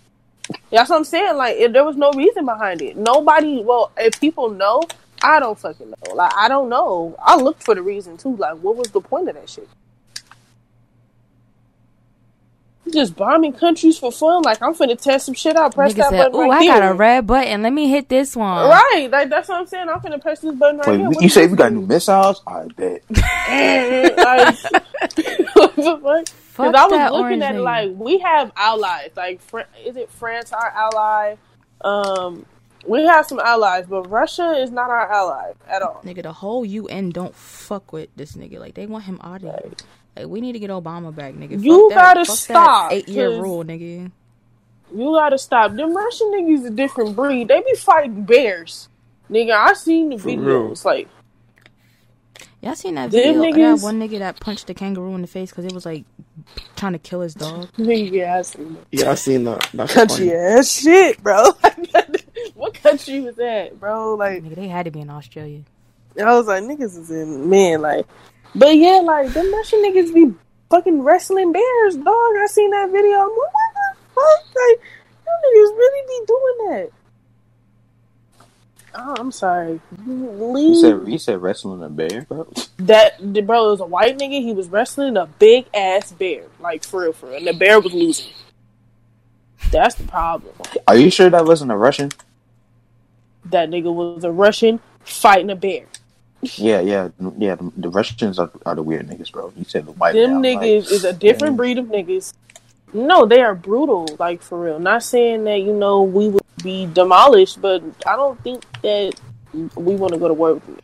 That's what I'm saying. Like, if there was no reason behind it. Nobody. Well, if people know, I don't fucking know. Like, I don't know. I looked for the reason too. Like, what was the point of that shit? Just bombing countries for fun. Like, I'm finna test some shit out. Press Nigga that said, button "Ooh, right I here. got a red button. Let me hit this one." Right. Like, that's what I'm saying. I'm finna press this button right Wait, here. you say we got new missiles? I bet. like, what the fuck? Fuck Because I was that looking at it like we have allies. Like, Fr- is it France our ally? Um, we have some allies, but Russia is not our ally at all. Nigga, the whole UN don't fuck with this nigga. Like they want him out of here. Like we need to get Obama back, nigga. You fuck that, gotta fuck stop, Eight year rule, nigga. You gotta stop. Them Russian niggas a different breed. They be fighting bears. Nigga, I seen the real. videos. Like, Y'all seen that video? of niggas- That one nigga that punched the kangaroo in the face because it was like trying to kill his dog. yeah, I seen it. Yeah, I seen that. That's Country funny. ass shit, bro. what country was that, bro? Like, Nigga, they had to be in Australia. I was like, niggas is in man, like, but yeah, like them Russian niggas be fucking wrestling bears, dog. I seen that video. I'm like, what the fuck? Like, them niggas really be doing that. Oh, I'm sorry. You Leave said you said wrestling a bear, bro. that, the bro. It was a white nigga. He was wrestling a big ass bear, like for real, for real. And the bear was losing. That's the problem. Are you sure that wasn't a Russian? That nigga was a Russian fighting a bear. Yeah, yeah, yeah. The, the Russians are, are the weird niggas, bro. You said the white. Them man, niggas like, is a different yeah. breed of niggas. No, they are brutal, like for real. Not saying that you know we would be demolished, but I don't think that we want to go to war with them.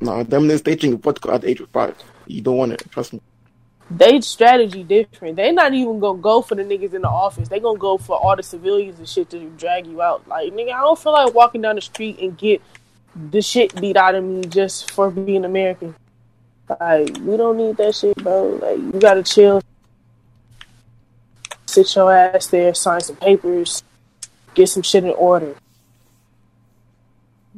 Nah, them niggas, they drink vodka at the age of five. You don't want it, trust me. They strategy different. They not even gonna go for the niggas in the office. They gonna go for all the civilians and shit to drag you out. Like nigga, I don't feel like walking down the street and get the shit beat out of me just for being American. Like we don't need that shit, bro. Like you gotta chill. Sit your ass there, sign some papers, get some shit in order.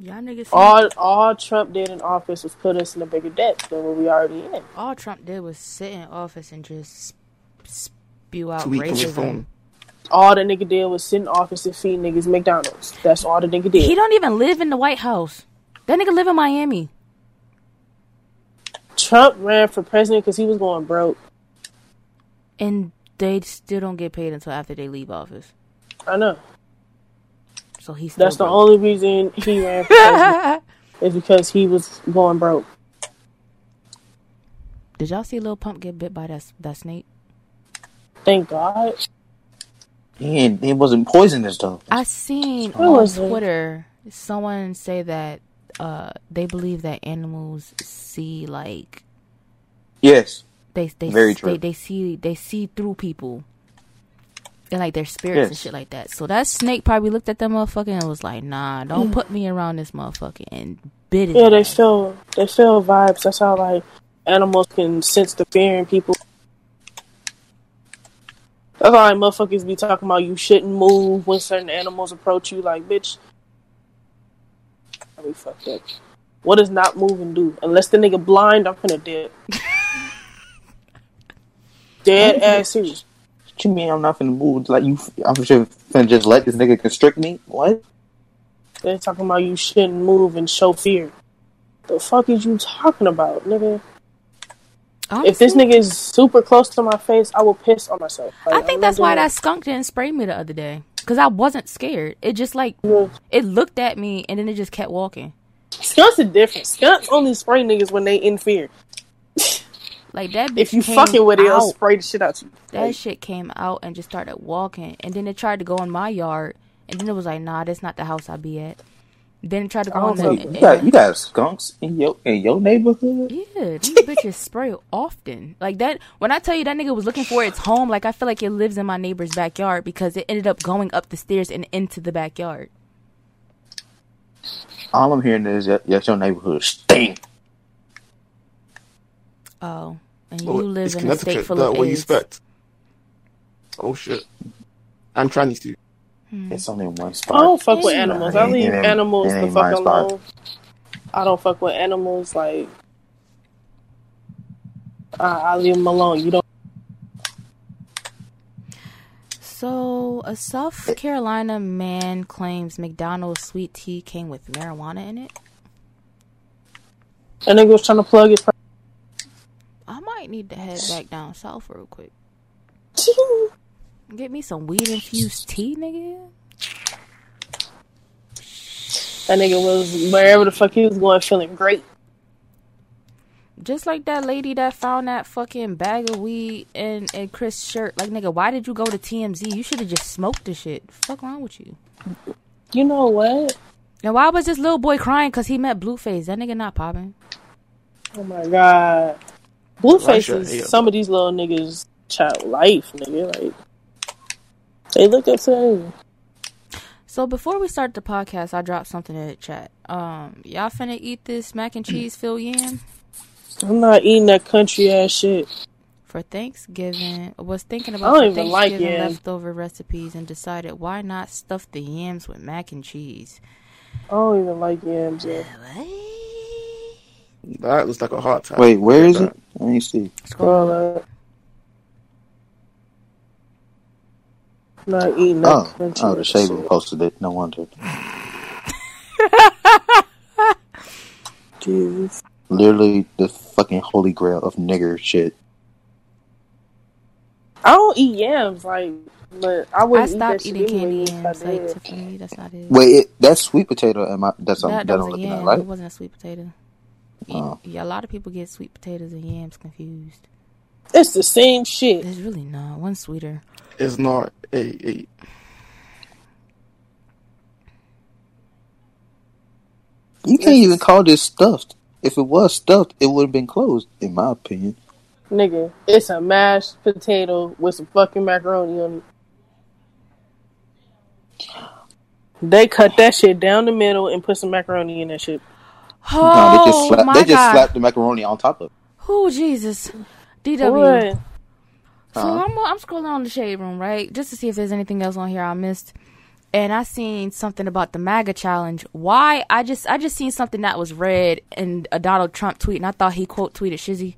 Y'all niggas. seen- All all Trump did in office was put us in a bigger debt than what we already in. all Trump did was sit in office and just spew out Tweet racism. phone. All the nigga did was sit in office and feed niggas McDonald's. That's all the nigga did. He don't even live in the White House. That nigga live in Miami. Trump ran for president because he was going broke. and they still don't get paid until after they leave office. I know. So he's still That's the only reason he ran for president is because he was going broke. Did y'all see Lil Pump get bit by that that snake? Thank God. He, ain't- he wasn't poisonous though. I seen Where on was it? Twitter someone say that uh they believe that animals see like Yes. they they Very they, true. they see they see through people and like their spirits and shit like that. So that snake probably looked at that motherfucker and was like, "Nah, don't mm. put me around this motherfucker," and bit it. Yeah, they feel they feel vibes. That's how like animals can sense the fear in people. That's why like, motherfuckers be talking about you shouldn't move when certain animals approach you. Like, bitch, I be fucked up. What does not moving do? Unless the nigga blind, I'm finna dip. Dead Dead ass serious. What you mean I'm not finna move? Like you, I'm just finna just let this nigga constrict me? What? They're talking about you shouldn't move and show fear. The fuck is you talking about, nigga? If this Honestly, nigga is super close to my face, I will piss on myself. Like, I I'm think that's why that skunk didn't spray me the other day because I wasn't scared. It just like Yeah. it looked at me and then it just kept walking. Skunks are different. Skunks only spray niggas when they in fear. Like that. Bitch If you came fucking with it, it'll spray the shit out you. That Like, shit came out and just started walking, and then it tried to go in my yard, and then it was like, "Nah, that's not the house I be at." Then it tried to go don't in the. with You got you got skunks in your in your neighborhood. Yeah, these bitches spray often. Like that. When I tell you that nigga was looking for its home, like I feel like it lives in my neighbor's backyard because it ended up going up the stairs and into the backyard. All I'm hearing is that yes, your neighborhood stink. Oh, and you Well, live in a state Connecticut. full duh, of What you expect? Oh shit! I'm trying these two. It's hmm. only one I spot. don't fuck with animals. I leave ain't- animals it the fuck my spot. alone. I don't fuck with animals. Like I, I leave them alone. You don't. So, a South eh. Carolina man claims McDonald's sweet tea came with marijuana in it. A nigga was trying to plug his. I might need to head back down south real quick. Get me some weed infused tea, nigga. That nigga was wherever the fuck he was going, feeling great. Just like that lady that found that fucking bag of weed in, in Chris' shirt. Like, nigga, why did you go to TMZ? You should have just smoked the shit. fuck wrong with you? You know what? And why was this little boy crying because he met Blueface? That nigga not popping. Oh my god. Blueface Russia, is yeah. some of these little niggas child life, nigga. Like they look up to that. So before we start the podcast, I dropped something in the chat. Um, y'all finna eat this mac and cheese filled yam I'm not eating that country ass shit. for Thanksgiving. I was thinking I about don't the even like Thanksgiving yams. leftover recipes and decided why not stuff the yams with mac and cheese. I don't even like yams. Yeah. That looks like a hard time. Wait, where is That- it? Let me see. Scroll up. Not eating Oh, oh, the ass Shaver posted it. No wonder. Jesus. Literally the fucking holy grail of nigger shit. I don't eat yams, like, but I I wouldn't eat stopped shit eating candy anyway if I yams. Like did. Tiffany, that's not it. Wait, it, that's sweet potato. Am I? That's that, that, that I'm was a looking at, right? It wasn't a sweet potato. Oh. Yeah, a lot of people get sweet potatoes and yams confused. It's the same shit. It's really not. One's sweeter. It's not a, a You can't even call this stuffed. If it was stuffed, it would have been closed, in my opinion. Nigga, it's a mashed potato with some fucking macaroni on it. They cut that shit down the middle and put some macaroni in that shit. No, Oh they just slapped. my They just god! slapped the macaroni on top of. it. Oh Jesus, DW. What? So Uh-huh. I'm I'm scrolling on the shade room, right, just to see if there's anything else on here I missed. And I seen something about the MAGA challenge. Why? I just I just seen something that was red in a Donald Trump tweet, and I thought he quote tweeted Shizzy.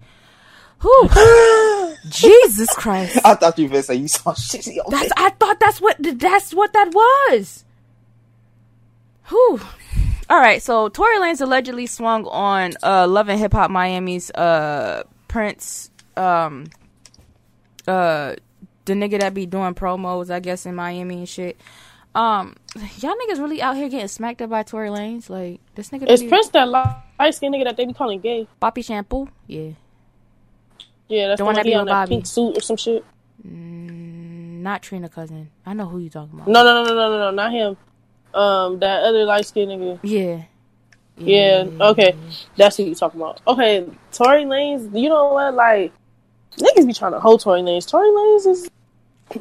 Who? Jesus Christ! I thought you were gonna say you saw shizzy on That's. I thought that's what that's what that was. Whew. All right, so Tory Lanez allegedly swung on uh Love and Hip Hop Miami's uh Prince um uh the nigga that be doing promos, I guess, in Miami and shit. Um, y'all niggas really out here getting smacked up by Tory Lanez? Like this nigga Is really- Prince that light skinned nigga that they be calling gay? Poppy Shampoo? Yeah, Yeah, that's The the, one one that be on that pink suit or some shit. mm, not Trina cousin. I know who you talking about. No, no, no, no, no, no, no, not him. Um, that other light skinned nigga. Yeah. Yeah, okay. That's who you talking about. Okay, Tory Lanez, you know what? Like, niggas be trying to hold Tory Lanez. Tory Lanez is,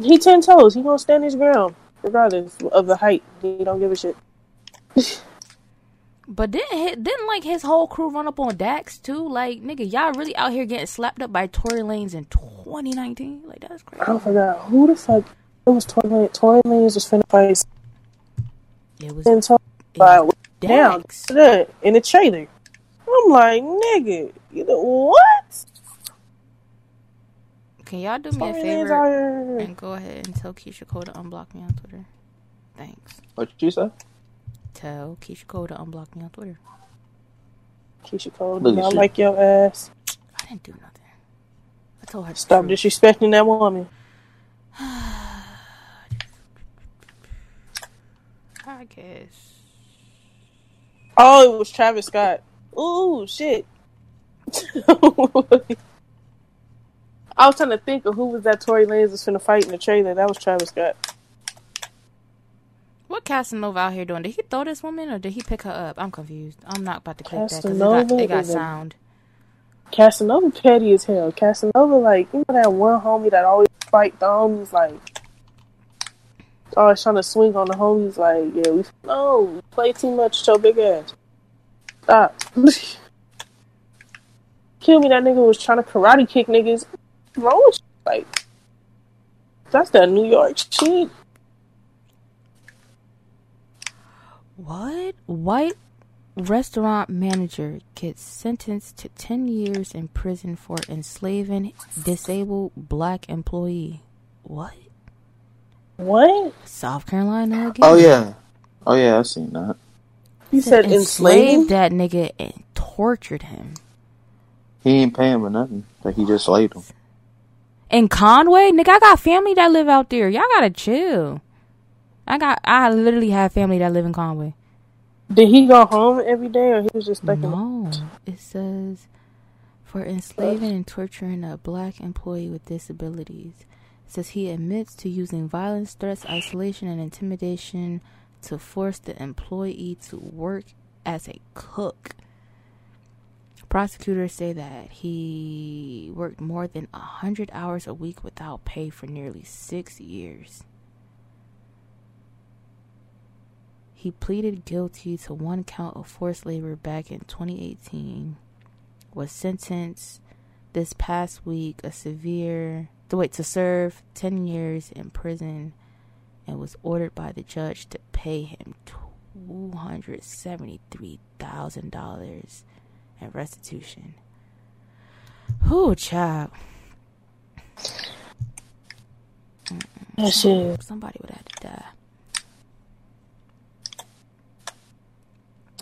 he ten toes. He gonna stand his ground, regardless of the height. He don't give a shit. But didn't didn't like his whole crew run up on Dax too? Like nigga, y'all really out here getting slapped up by Tory Lanez in 2019? Like that's crazy. I forgot who the fuck it was. Tory Lanez. Tory Lanez was finna fight It was, ten toes. it Like, was down in the trailer. I'm like, nigga, you know what? Can y'all do me a Tory favor out and go ahead and tell Keyshia Cole to unblock me on Twitter? Thanks. What you say? Tell Keyshia Cole to unblock me on Twitter. Keyshia Cole, Look don't you. like your ass. I didn't do nothing. I told her Stop disrespecting that woman. I guess. Oh, it was Travis Scott. Ooh, shit. I was trying to think of who was that Tory Lanez was finna fight in the trailer. That was Travis Scott. What Casanova out here doing? Did he throw this woman or did he pick her up? I'm confused. I'm not about to click that because it got, it got sound. Casanova petty as hell. Casanova, like, you know that one homie that always fight the homies, like, always trying to swing on the homies, like, yeah, we, no, we play too much, your big ass. Stop. Kill me, that nigga was trying to karate kick niggas. Wrong with you? Like, that's that New York shit. What? White restaurant manager gets sentenced to 10 years in prison for enslaving disabled black employee. What? What? South Carolina again? Oh yeah, oh yeah, I've seen that. You said enslaved? enslaved that nigga and tortured him. He ain't paying for nothing. Like he just slaved him. In Conway, nigga, I got family that live out there. Y'all gotta chill. I got, I literally have family that live in Conway. Did he go home every day or he was just stuck in No, it says for enslaving and torturing a black employee with disabilities. Says he admits to using violence, threats, isolation, and intimidation to force the employee to work as a cook. Prosecutors say that he worked more than a hundred hours a week without pay for nearly six years. He pleaded guilty to one count of forced labor back in 2018. Was sentenced this past week a severe to wait to serve 10 years in prison and was ordered by the judge to pay him $273,000 in restitution. Whoo, child. shit. Somebody would have to die.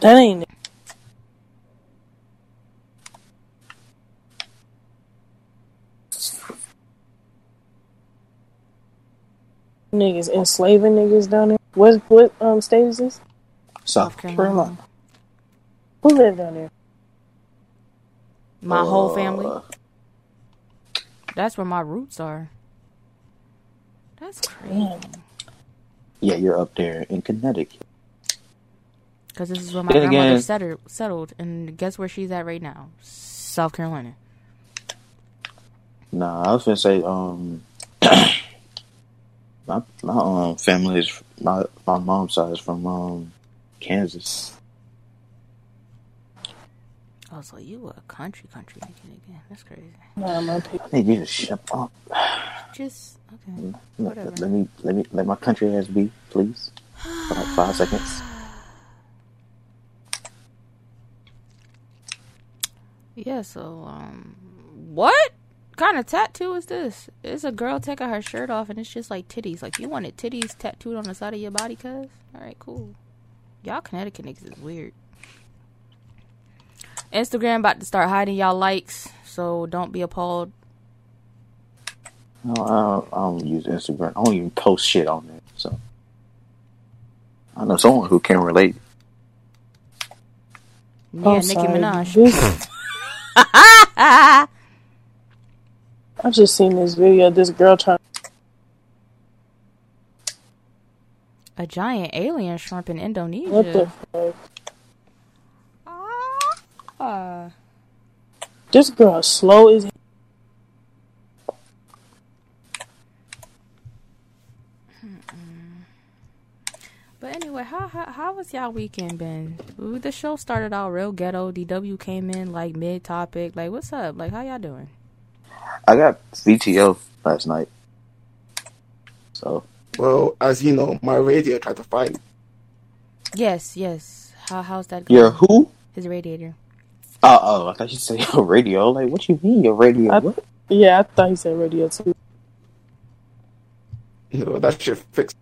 That ain't Niggas enslaving niggas down there. What what um state is this? South Carolina. Who live down there? My whole Uh, family. That's where my roots are. That's crazy. Yeah, you're up there in Connecticut. Because this is where my Then grandmother again- settled, settled, and guess where she's at right now? South Carolina. Nah, I was gonna say, um, my my um family is my my mom's side is from um Kansas. Oh, so you a country country nigga again? That's crazy. Nah, my people. I need you to shut up. Just okay. Let, Whatever. let me let me let my country ass be, please, for like five seconds. Yeah. So, um, what kind of tattoo is this? It's a girl taking her shirt off, and it's just like titties. Like you wanted titties tattooed on the side of your body, cuz? All right, cool. Y'all Connecticut niggas is weird. Instagram about to start hiding y'all likes, so don't be appalled. No, I don't, I don't use Instagram. I don't even post shit on there. So I know someone who can relate. Yeah, I'm Nicki sorry. Minaj. I just seen this video. of This girl trying. A giant alien shrimp in Indonesia. What the fuck? Ah. This girl slow as. But anyway, how how how was y'all weekend been? Ooh, The show started out real ghetto. DW came in like mid topic. Like, what's up? Like, how y'all doing? I got VTO last night. So Well, as you know, my radio tried to find me. Yes, yes. How how's that going? you're who? His radiator. Uh oh, I thought you said your radio. Like, what you mean your radio? I- what? Yeah, I thought you said radio too. You know, that shit fixed.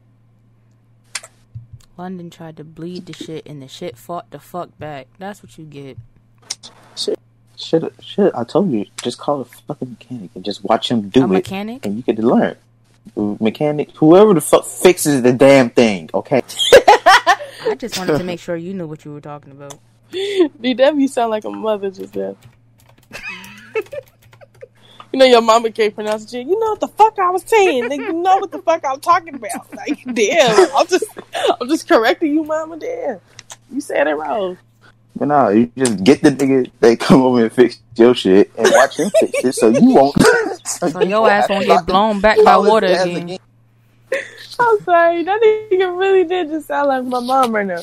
London tried to bleed the shit, and the shit fought the fuck back. That's what you get. Shit, shit. I told you, just call a fucking mechanic and just watch him do A it, mechanic. and you get to learn. Mechanic, whoever the fuck fixes the damn thing, okay? I just wanted to make sure you knew what you were talking about. DW sound like a mother just there. You know your mama can't pronounce it. You know what the fuck I was saying. Nigga, you know what the fuck I'm talking about. Like, damn. I'm just I'm just correcting you, mama. Damn. You said it wrong. But nah, you just get the nigga they come over and fix your shit and watch him fix it so you won't So your ass won't get blown back by water Ass again. I'm sorry. That nigga really did just sound like my mom right now.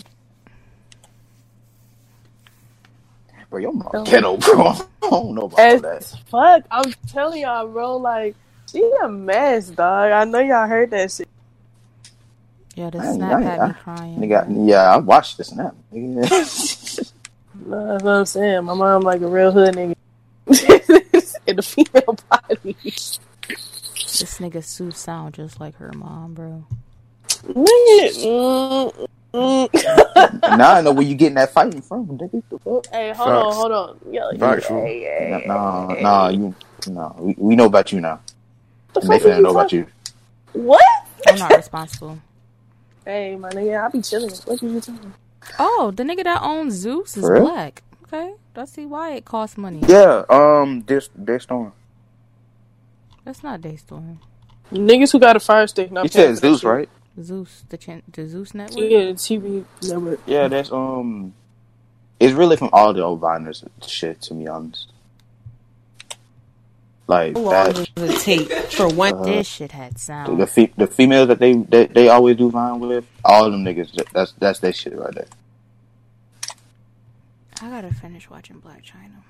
Bro, your mom ghetto, bro. I don't know about As that. fuck. I'm telling y'all, bro, like, she a mess, dog. I know y'all heard that shit. Yeah, the I snap I ain't- had me crying. Nigga, yeah, I watched the snap. nigga. No, That's what I'm saying. My mom like a real hood nigga. In the female body. This nigga Sue sound just like her mom, bro. Nigga, mm, mm. now I know where you getting that fighting from, nigga. The fuck? Hey, hold on, Facts. hold on. Yo, Factual. hey, hey, Nah, hey. nah, you, nah. We, we know about you now. The And they finna know about you. What? I'm not responsible. Hey, my nigga, I be chilling. What are you talking? Oh, the nigga that owns Zeus is For real? black. Okay, I see why it costs money. Yeah, um, this, this storm. That's not Daystorm. Niggas who got a fire stick. Not You said Zeus, shit. right? Zeus, the chin- the Zeus network. Yeah, the TV network. Yeah, that's um, it's really from all the old Viners shit. To be honest, like How long that, does it take for one? Uh, this shit had the sound. fe- the females that they, they they always do Vine with, all them niggas. That's that's their shit right there. I gotta finish watching Blac Chyna.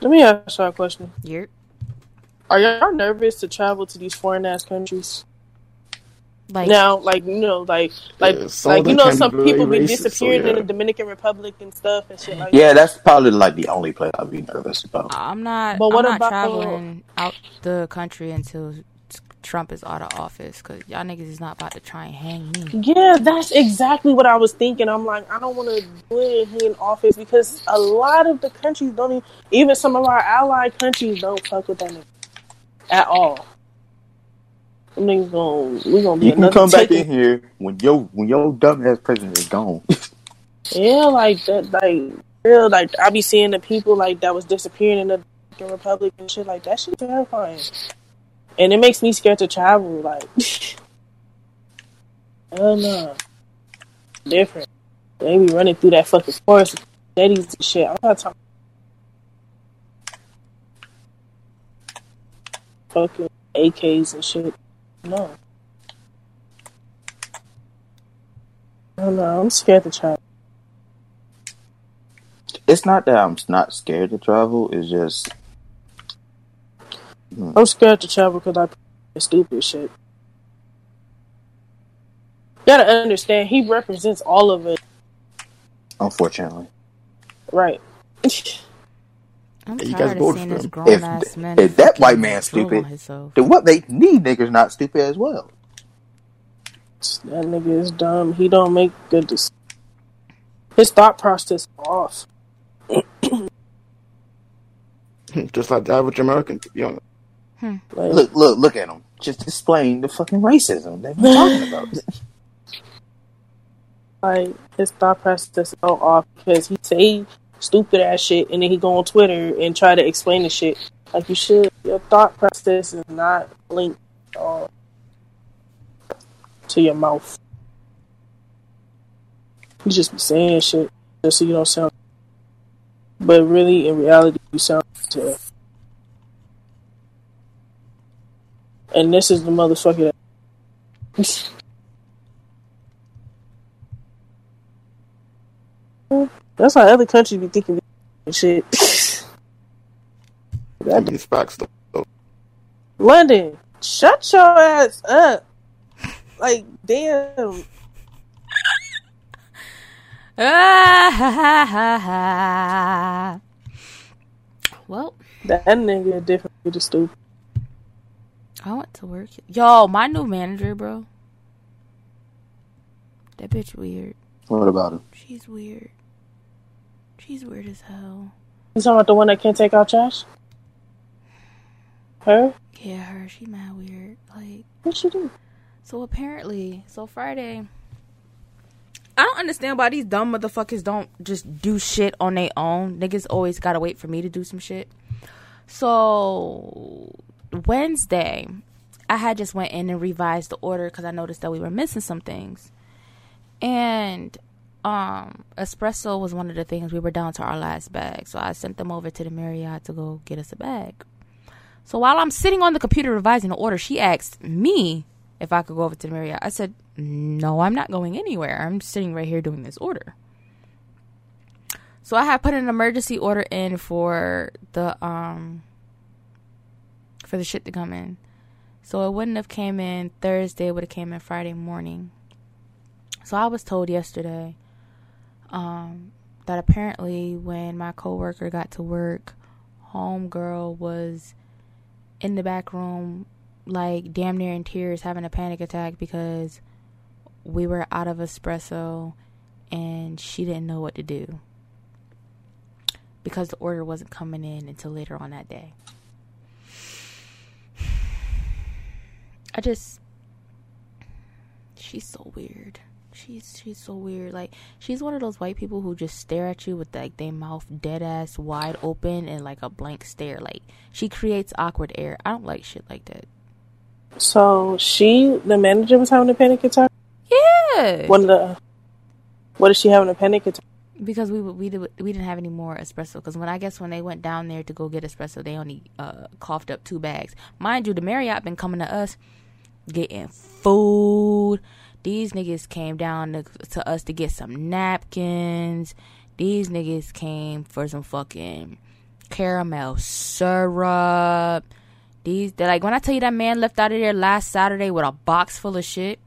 Let me ask y'all a question. Yep. Are y'all nervous to travel to these foreign ass countries? Like now, like you know, like like Yeah, some like you know, some be very people be racist, so disappearing in the Dominican Republic and stuff and shit like that. Yeah, that's probably like the only place I'd be nervous about. Uh, I'm not. But what I'm not about- traveling out the country until Trump is out of office because y'all niggas is not about to try and hang me. Yeah, that's exactly what I was thinking. I'm like, I don't want to do it here in office because a lot of the countries don't even, even some of our allied countries don't fuck with that nigga at all. Niggas gonna, we gonna You can come back in here when your when your dumbass president is gone. Yeah, like that, like real, like I be seeing the people like that was disappearing in the Dominican Republic and shit like that. Shit terrifying, and it makes me scared to travel. Like, hell no, different. They be running through that fucking forest, jetties shit. I'm not talking. Fucking AKs and shit. No. Oh, Don't know. I'm scared to travel. It's not that I'm not scared to travel. It's just mm. I'm scared to travel because I stupid shit. You gotta understand, he represents all of it, unfortunately. right? I'm Yeah, you guys tired of voted seeing for this him. grown If- man. if that white man stupid. Then what make these niggas not stupid as well? that nigga is dumb. He don't make good decisions. His thought process is off. Just like the average American, to be honest. Like, Look, look, look at them. Just displaying the fucking racism that we're talking about. like his thought process is so off because he say stupid ass shit and then he go on Twitter and try to explain the shit like you should. Your thought process is not linked all to your mouth. You just be saying shit just so you don't sound. But really, in reality, you sound. And this is the motherfucker that. That's how other countries be thinking shit. That these facts, though. London, shut your ass up. Like, damn. Ah, ha, ha, ha, ha. Well, That nigga definitely the stupid. I went to work. Yo, my new manager, bro. That bitch weird. What about him? She's weird. She's weird as hell. You talking about the one that can't take out trash? Her? Yeah, her. She mad weird. Like, What she do? so apparently, so Friday. I don't understand why these dumb motherfuckers don't just do shit on their own. Niggas always gotta wait for me to do some shit. So Wednesday, I had just went in and revised the order because I noticed that we were missing some things, and um, espresso was one of the things we were down to our last bag. So I sent them over to the Marriott to go get us a bag. So while I'm sitting on the computer revising the order, she asked me if I could go over to the Marriott. I said, "No, I'm not going anywhere. I'm sitting right here doing this order." So I had put an emergency order in for the um for the shit to come in. So it wouldn't have came in Thursday, it would have came in Friday morning. So I was told yesterday um that apparently when my coworker got to work, homegirl was in the back room like damn near in tears having a panic attack because we were out of espresso and she didn't know what to do because the order wasn't coming in until later on that day. I just she's so weird. She's she's so weird. Like she's one of those white people who just stare at you with like their mouth dead ass wide open and like a blank stare. Like she creates awkward air. I don't like shit like that. So she, the manager, was having a panic attack. Yeah. One of the. What is she having a panic attack? because we we did, we didn't have any more espresso. Because when I guess when they went down there to go get espresso, they only uh, coughed up two bags. Mind you, the Marriott been coming to us getting food. These niggas came down to, to us to get some napkins. These niggas came for some fucking caramel syrup. These they're like when I tell you that man left out of there last Saturday with a box full of shit,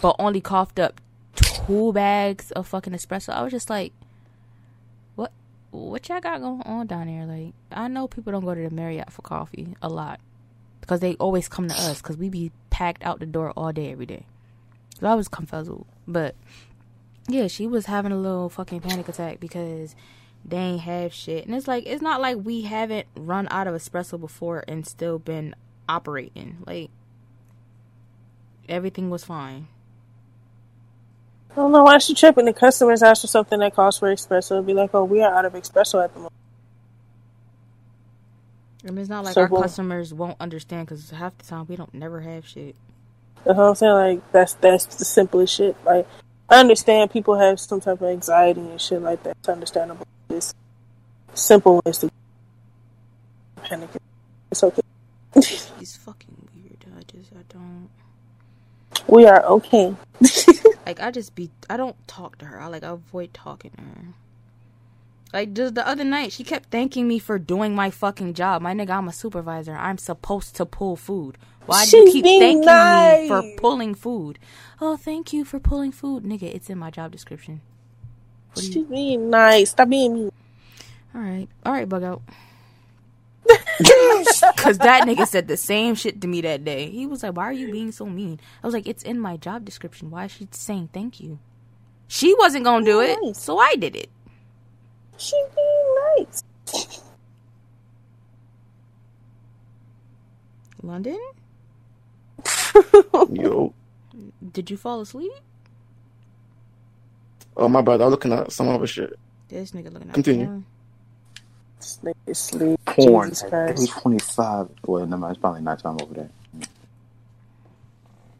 but only coughed up two bags of fucking espresso. I was just like, what? What y'all got going on down there? Like, I know people don't go to the Marriott for coffee a lot because they always come to us because we be packed out the door all day every day. So I was confuzzled, but yeah, she was having a little fucking panic attack because they ain't have shit, and it's like it's not like we haven't run out of espresso before and still been operating. Like everything was fine. I don't know why she tripping. The customers ask for something that costs for espresso. It'd Be like, oh, we are out of espresso at the moment. I mean, it's not like So our what- customers won't understand because half the time we don't never have shit. That's what I'm saying. Like that's that's the simplest shit. Like I understand people have some type of anxiety and shit like that. It's understandable. It's simple ways to panic. It's okay. She's fucking weird. I just I don't We are okay. like. I just be. I don't talk to her. I like I avoid talking to her. Like just the other night, she kept thanking me for doing my fucking job. My nigga, I'm a supervisor. I'm supposed to pull food. Why do you keep thanking me for pulling food? Oh, thank you for pulling food, nigga. It's in my job description. What do you- She's being nice. Stop being mean. All right, all right, bug out. Cause that nigga said the same shit to me that day. He was like, "Why are you being so mean?" I was like, "It's in my job description. Why is she saying thank you?" She wasn't gonna do it, so I did it. She being nice. London, Yo. did you fall asleep? Oh my bad. I was looking at some other shit. This nigga looking at Continue. porn. This nigga sleep. Porn Jesus at Christ. 825. Well, no, it's probably nighttime over there.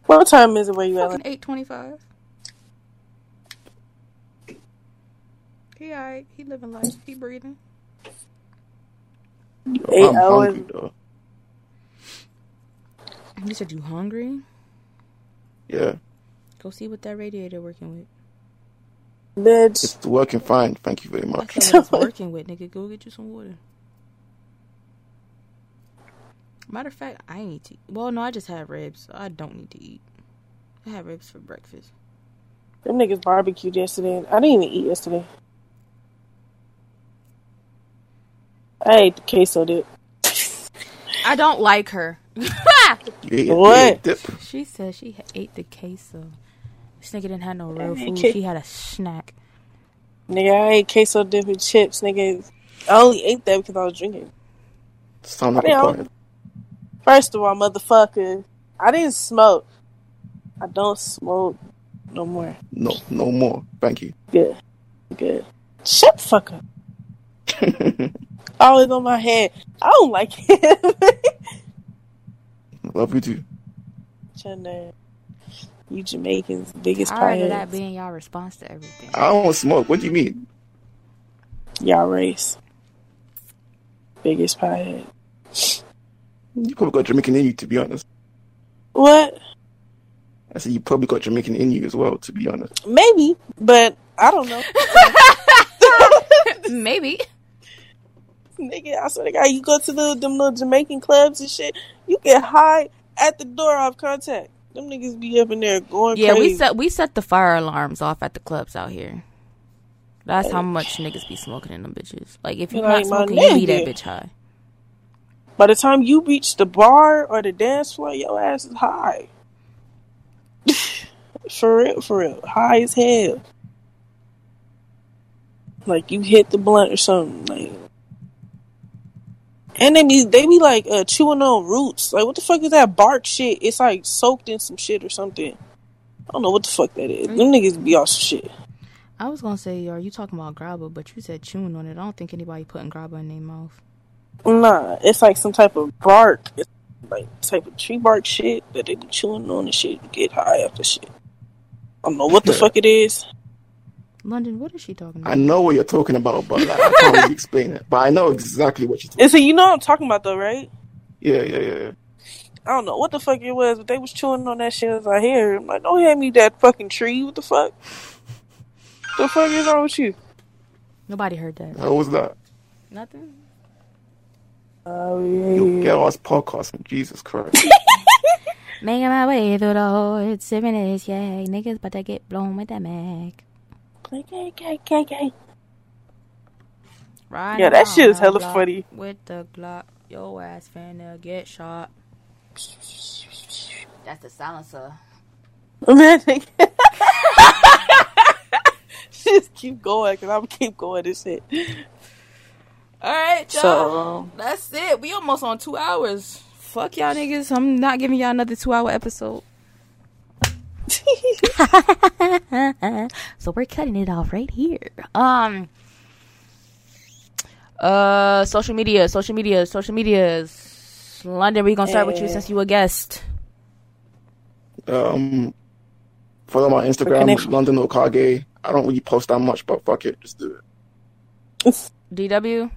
What time is it where you at? Eight twenty-five. He alright. He living life. He breathing. Yo, Eight I'm hours. hungry though. You said you hungry? Yeah, Go see what that radiator working with. Bitch. it's working fine. Thank you very much. said what it's working with, nigga. Go get you some water. Matter of fact, I need to. Well, no, I just had ribs. So I don't need to eat. I had ribs for breakfast. Them niggas barbecued yesterday. I didn't even eat yesterday. I ate the queso dip. I don't like her. You ate- you What? she said she ate the queso. This nigga didn't have no real food. kid. She had a snack. Nigga, I ate queso dip and chips. Nigga, I only ate that because I was drinking. Sound like Yeah. a. First of all, motherfucker, I didn't smoke. I don't smoke no more. No, no more. Thank you. Good. Good. Shut the fuck up. always on my head. I don't like him. Love you too. Chanda, you Jamaicans, biggest Tired of that being y'all response to everything. I don't smoke. What do you mean? Y'all race. Biggest piehead. You probably got Jamaican in you, to be honest. What? I said you probably got Jamaican in you as well, to be honest. Maybe, but I don't know. Maybe. Nigga, I swear to God, you go to the them little Jamaican clubs and shit, you get high at the door off contact. Them niggas be up in there going Yeah, crazy. we set we set the fire alarms off at the clubs out here. That's how much niggas be smoking in them bitches. Like if you're Like, not smoking, you be that bitch high. By the time you reach the bar or the dance floor, your ass is high. for real, for real. High as hell. Like you hit the blunt or something. Like and they be they be like uh, chewing on roots. Like what the fuck is that bark shit? It's like soaked in some shit or something. I don't know what the fuck that is. Them niggas be on some shit. I was gonna say, are you talking about grabba? But you said chewing on it. I don't think anybody putting grabba in their mouth. Nah, it's like some type of bark. It's like type of tree bark shit that they be chewing on and shit to get high off the shit. I don't know what the fuck it is. London, what is she talking about? I know what you're talking about, but like, I can't really explain it. But I know exactly what you're talking And so you know what I'm talking about though, right? Yeah, yeah, yeah, yeah. I don't know what the fuck it was, but they was chewing on that shit as I hear. I'm like, don't hand me that fucking tree. What the fuck? The fuck is wrong with you? Nobody heard that. How was that? Nothing. Oh You yeah. get us podcasting. Jesus Christ. Making my way through the hood, sipping this yak. Niggas about to get blown with that Mac. Okay, okay, okay, okay. Right Yeah, that shit is hella block funny. With the Glock, your ass finna get shot. That's the silencer. Imagine. Just keep going, cause I'm gonna keep going this shit. All right, y'all. So, um, That's it. We almost on two hours. Fuck y'all niggas. I'm not giving y'all another two hour episode. so we're cutting it off right here. Um uh social media, social media, social medias. London, we're gonna start with you Eh. since you a guest. Um, follow my Instagram, connection. London Okage. I don't really post that much, but fuck it, just do it. DW.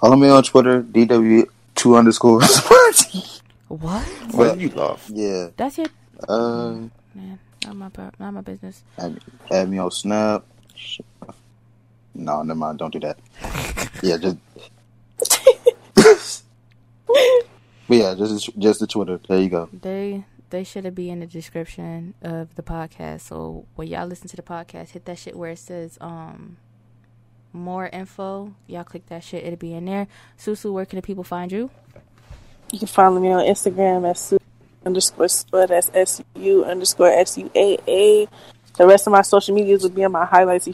Follow me on Twitter, DW2 underscore. What? Why did you laugh? yeah. That's it. Um. Man, not my pro- not my business. add, add me on Snap. No, never mind. Don't do that. Yeah, just. but yeah, just just the Twitter. There you go. They they should be in the description of the podcast. So when y'all listen to the podcast, hit that shit where it says um more info. Y'all click that shit, it'll be in there. Susu, where can the people find you? You can follow me on Instagram at su underscore spud. That's S U underscore S U A A. The rest of my social medias will be in my highlights.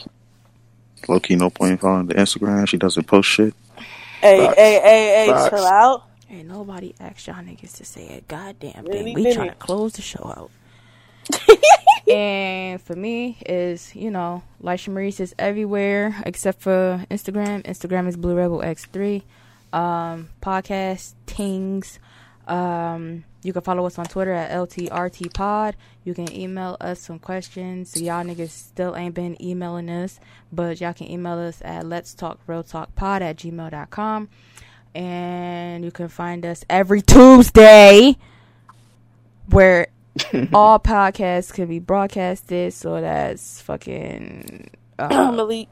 Low key, no point in following the Instagram. She doesn't post shit. Hey, Facts. hey, hey, hey, Facts. chill out. Ain't nobody asked y'all niggas to say a goddamn Really thing. We didn't. trying to close the show out. and for me is, you know, Lisha Maurice is everywhere except for Instagram. Instagram is Blue Rebel X3. Um, podcast Tings. Um, you can follow us on Twitter at LTRT Pod. You can email us some questions. Y'all niggas still ain't been emailing us, but y'all can email us at let's talk real talk pod at gmail.com. And you can find us every Tuesday where all podcasts can be broadcasted. So that's fucking. Uh, Malik.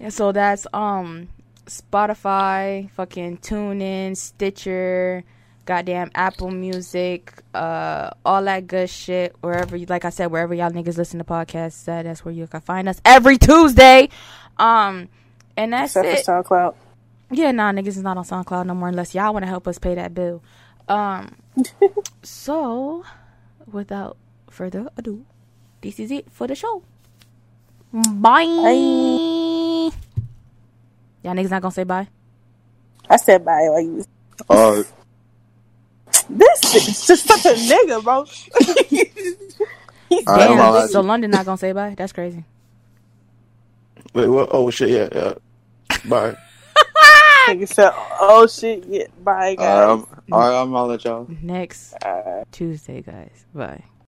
and so that's um Spotify, fucking TuneIn, Stitcher, goddamn Apple Music, uh, all that good shit. Wherever, you, like I said, wherever y'all niggas listen to podcasts, that that's where you can find us every Tuesday. Um, and that's Except it. for SoundCloud. Yeah, nah, niggas is not on SoundCloud no more unless y'all want to help us pay that bill. Um, so without further ado, this is it for the show. Bye. Y'all niggas not gonna say bye. I said bye. Like, you- Uh, this is just such a nigga, bro. I don't know. Damn. So London not gonna say bye. That's crazy. Wait, what? Oh shit, yeah, yeah. Bye. Nigga said, "Oh shit, yeah, bye All right, guys." I'm, all right, I'm gonna let y'all. Next Uh, Tuesday, guys. Bye.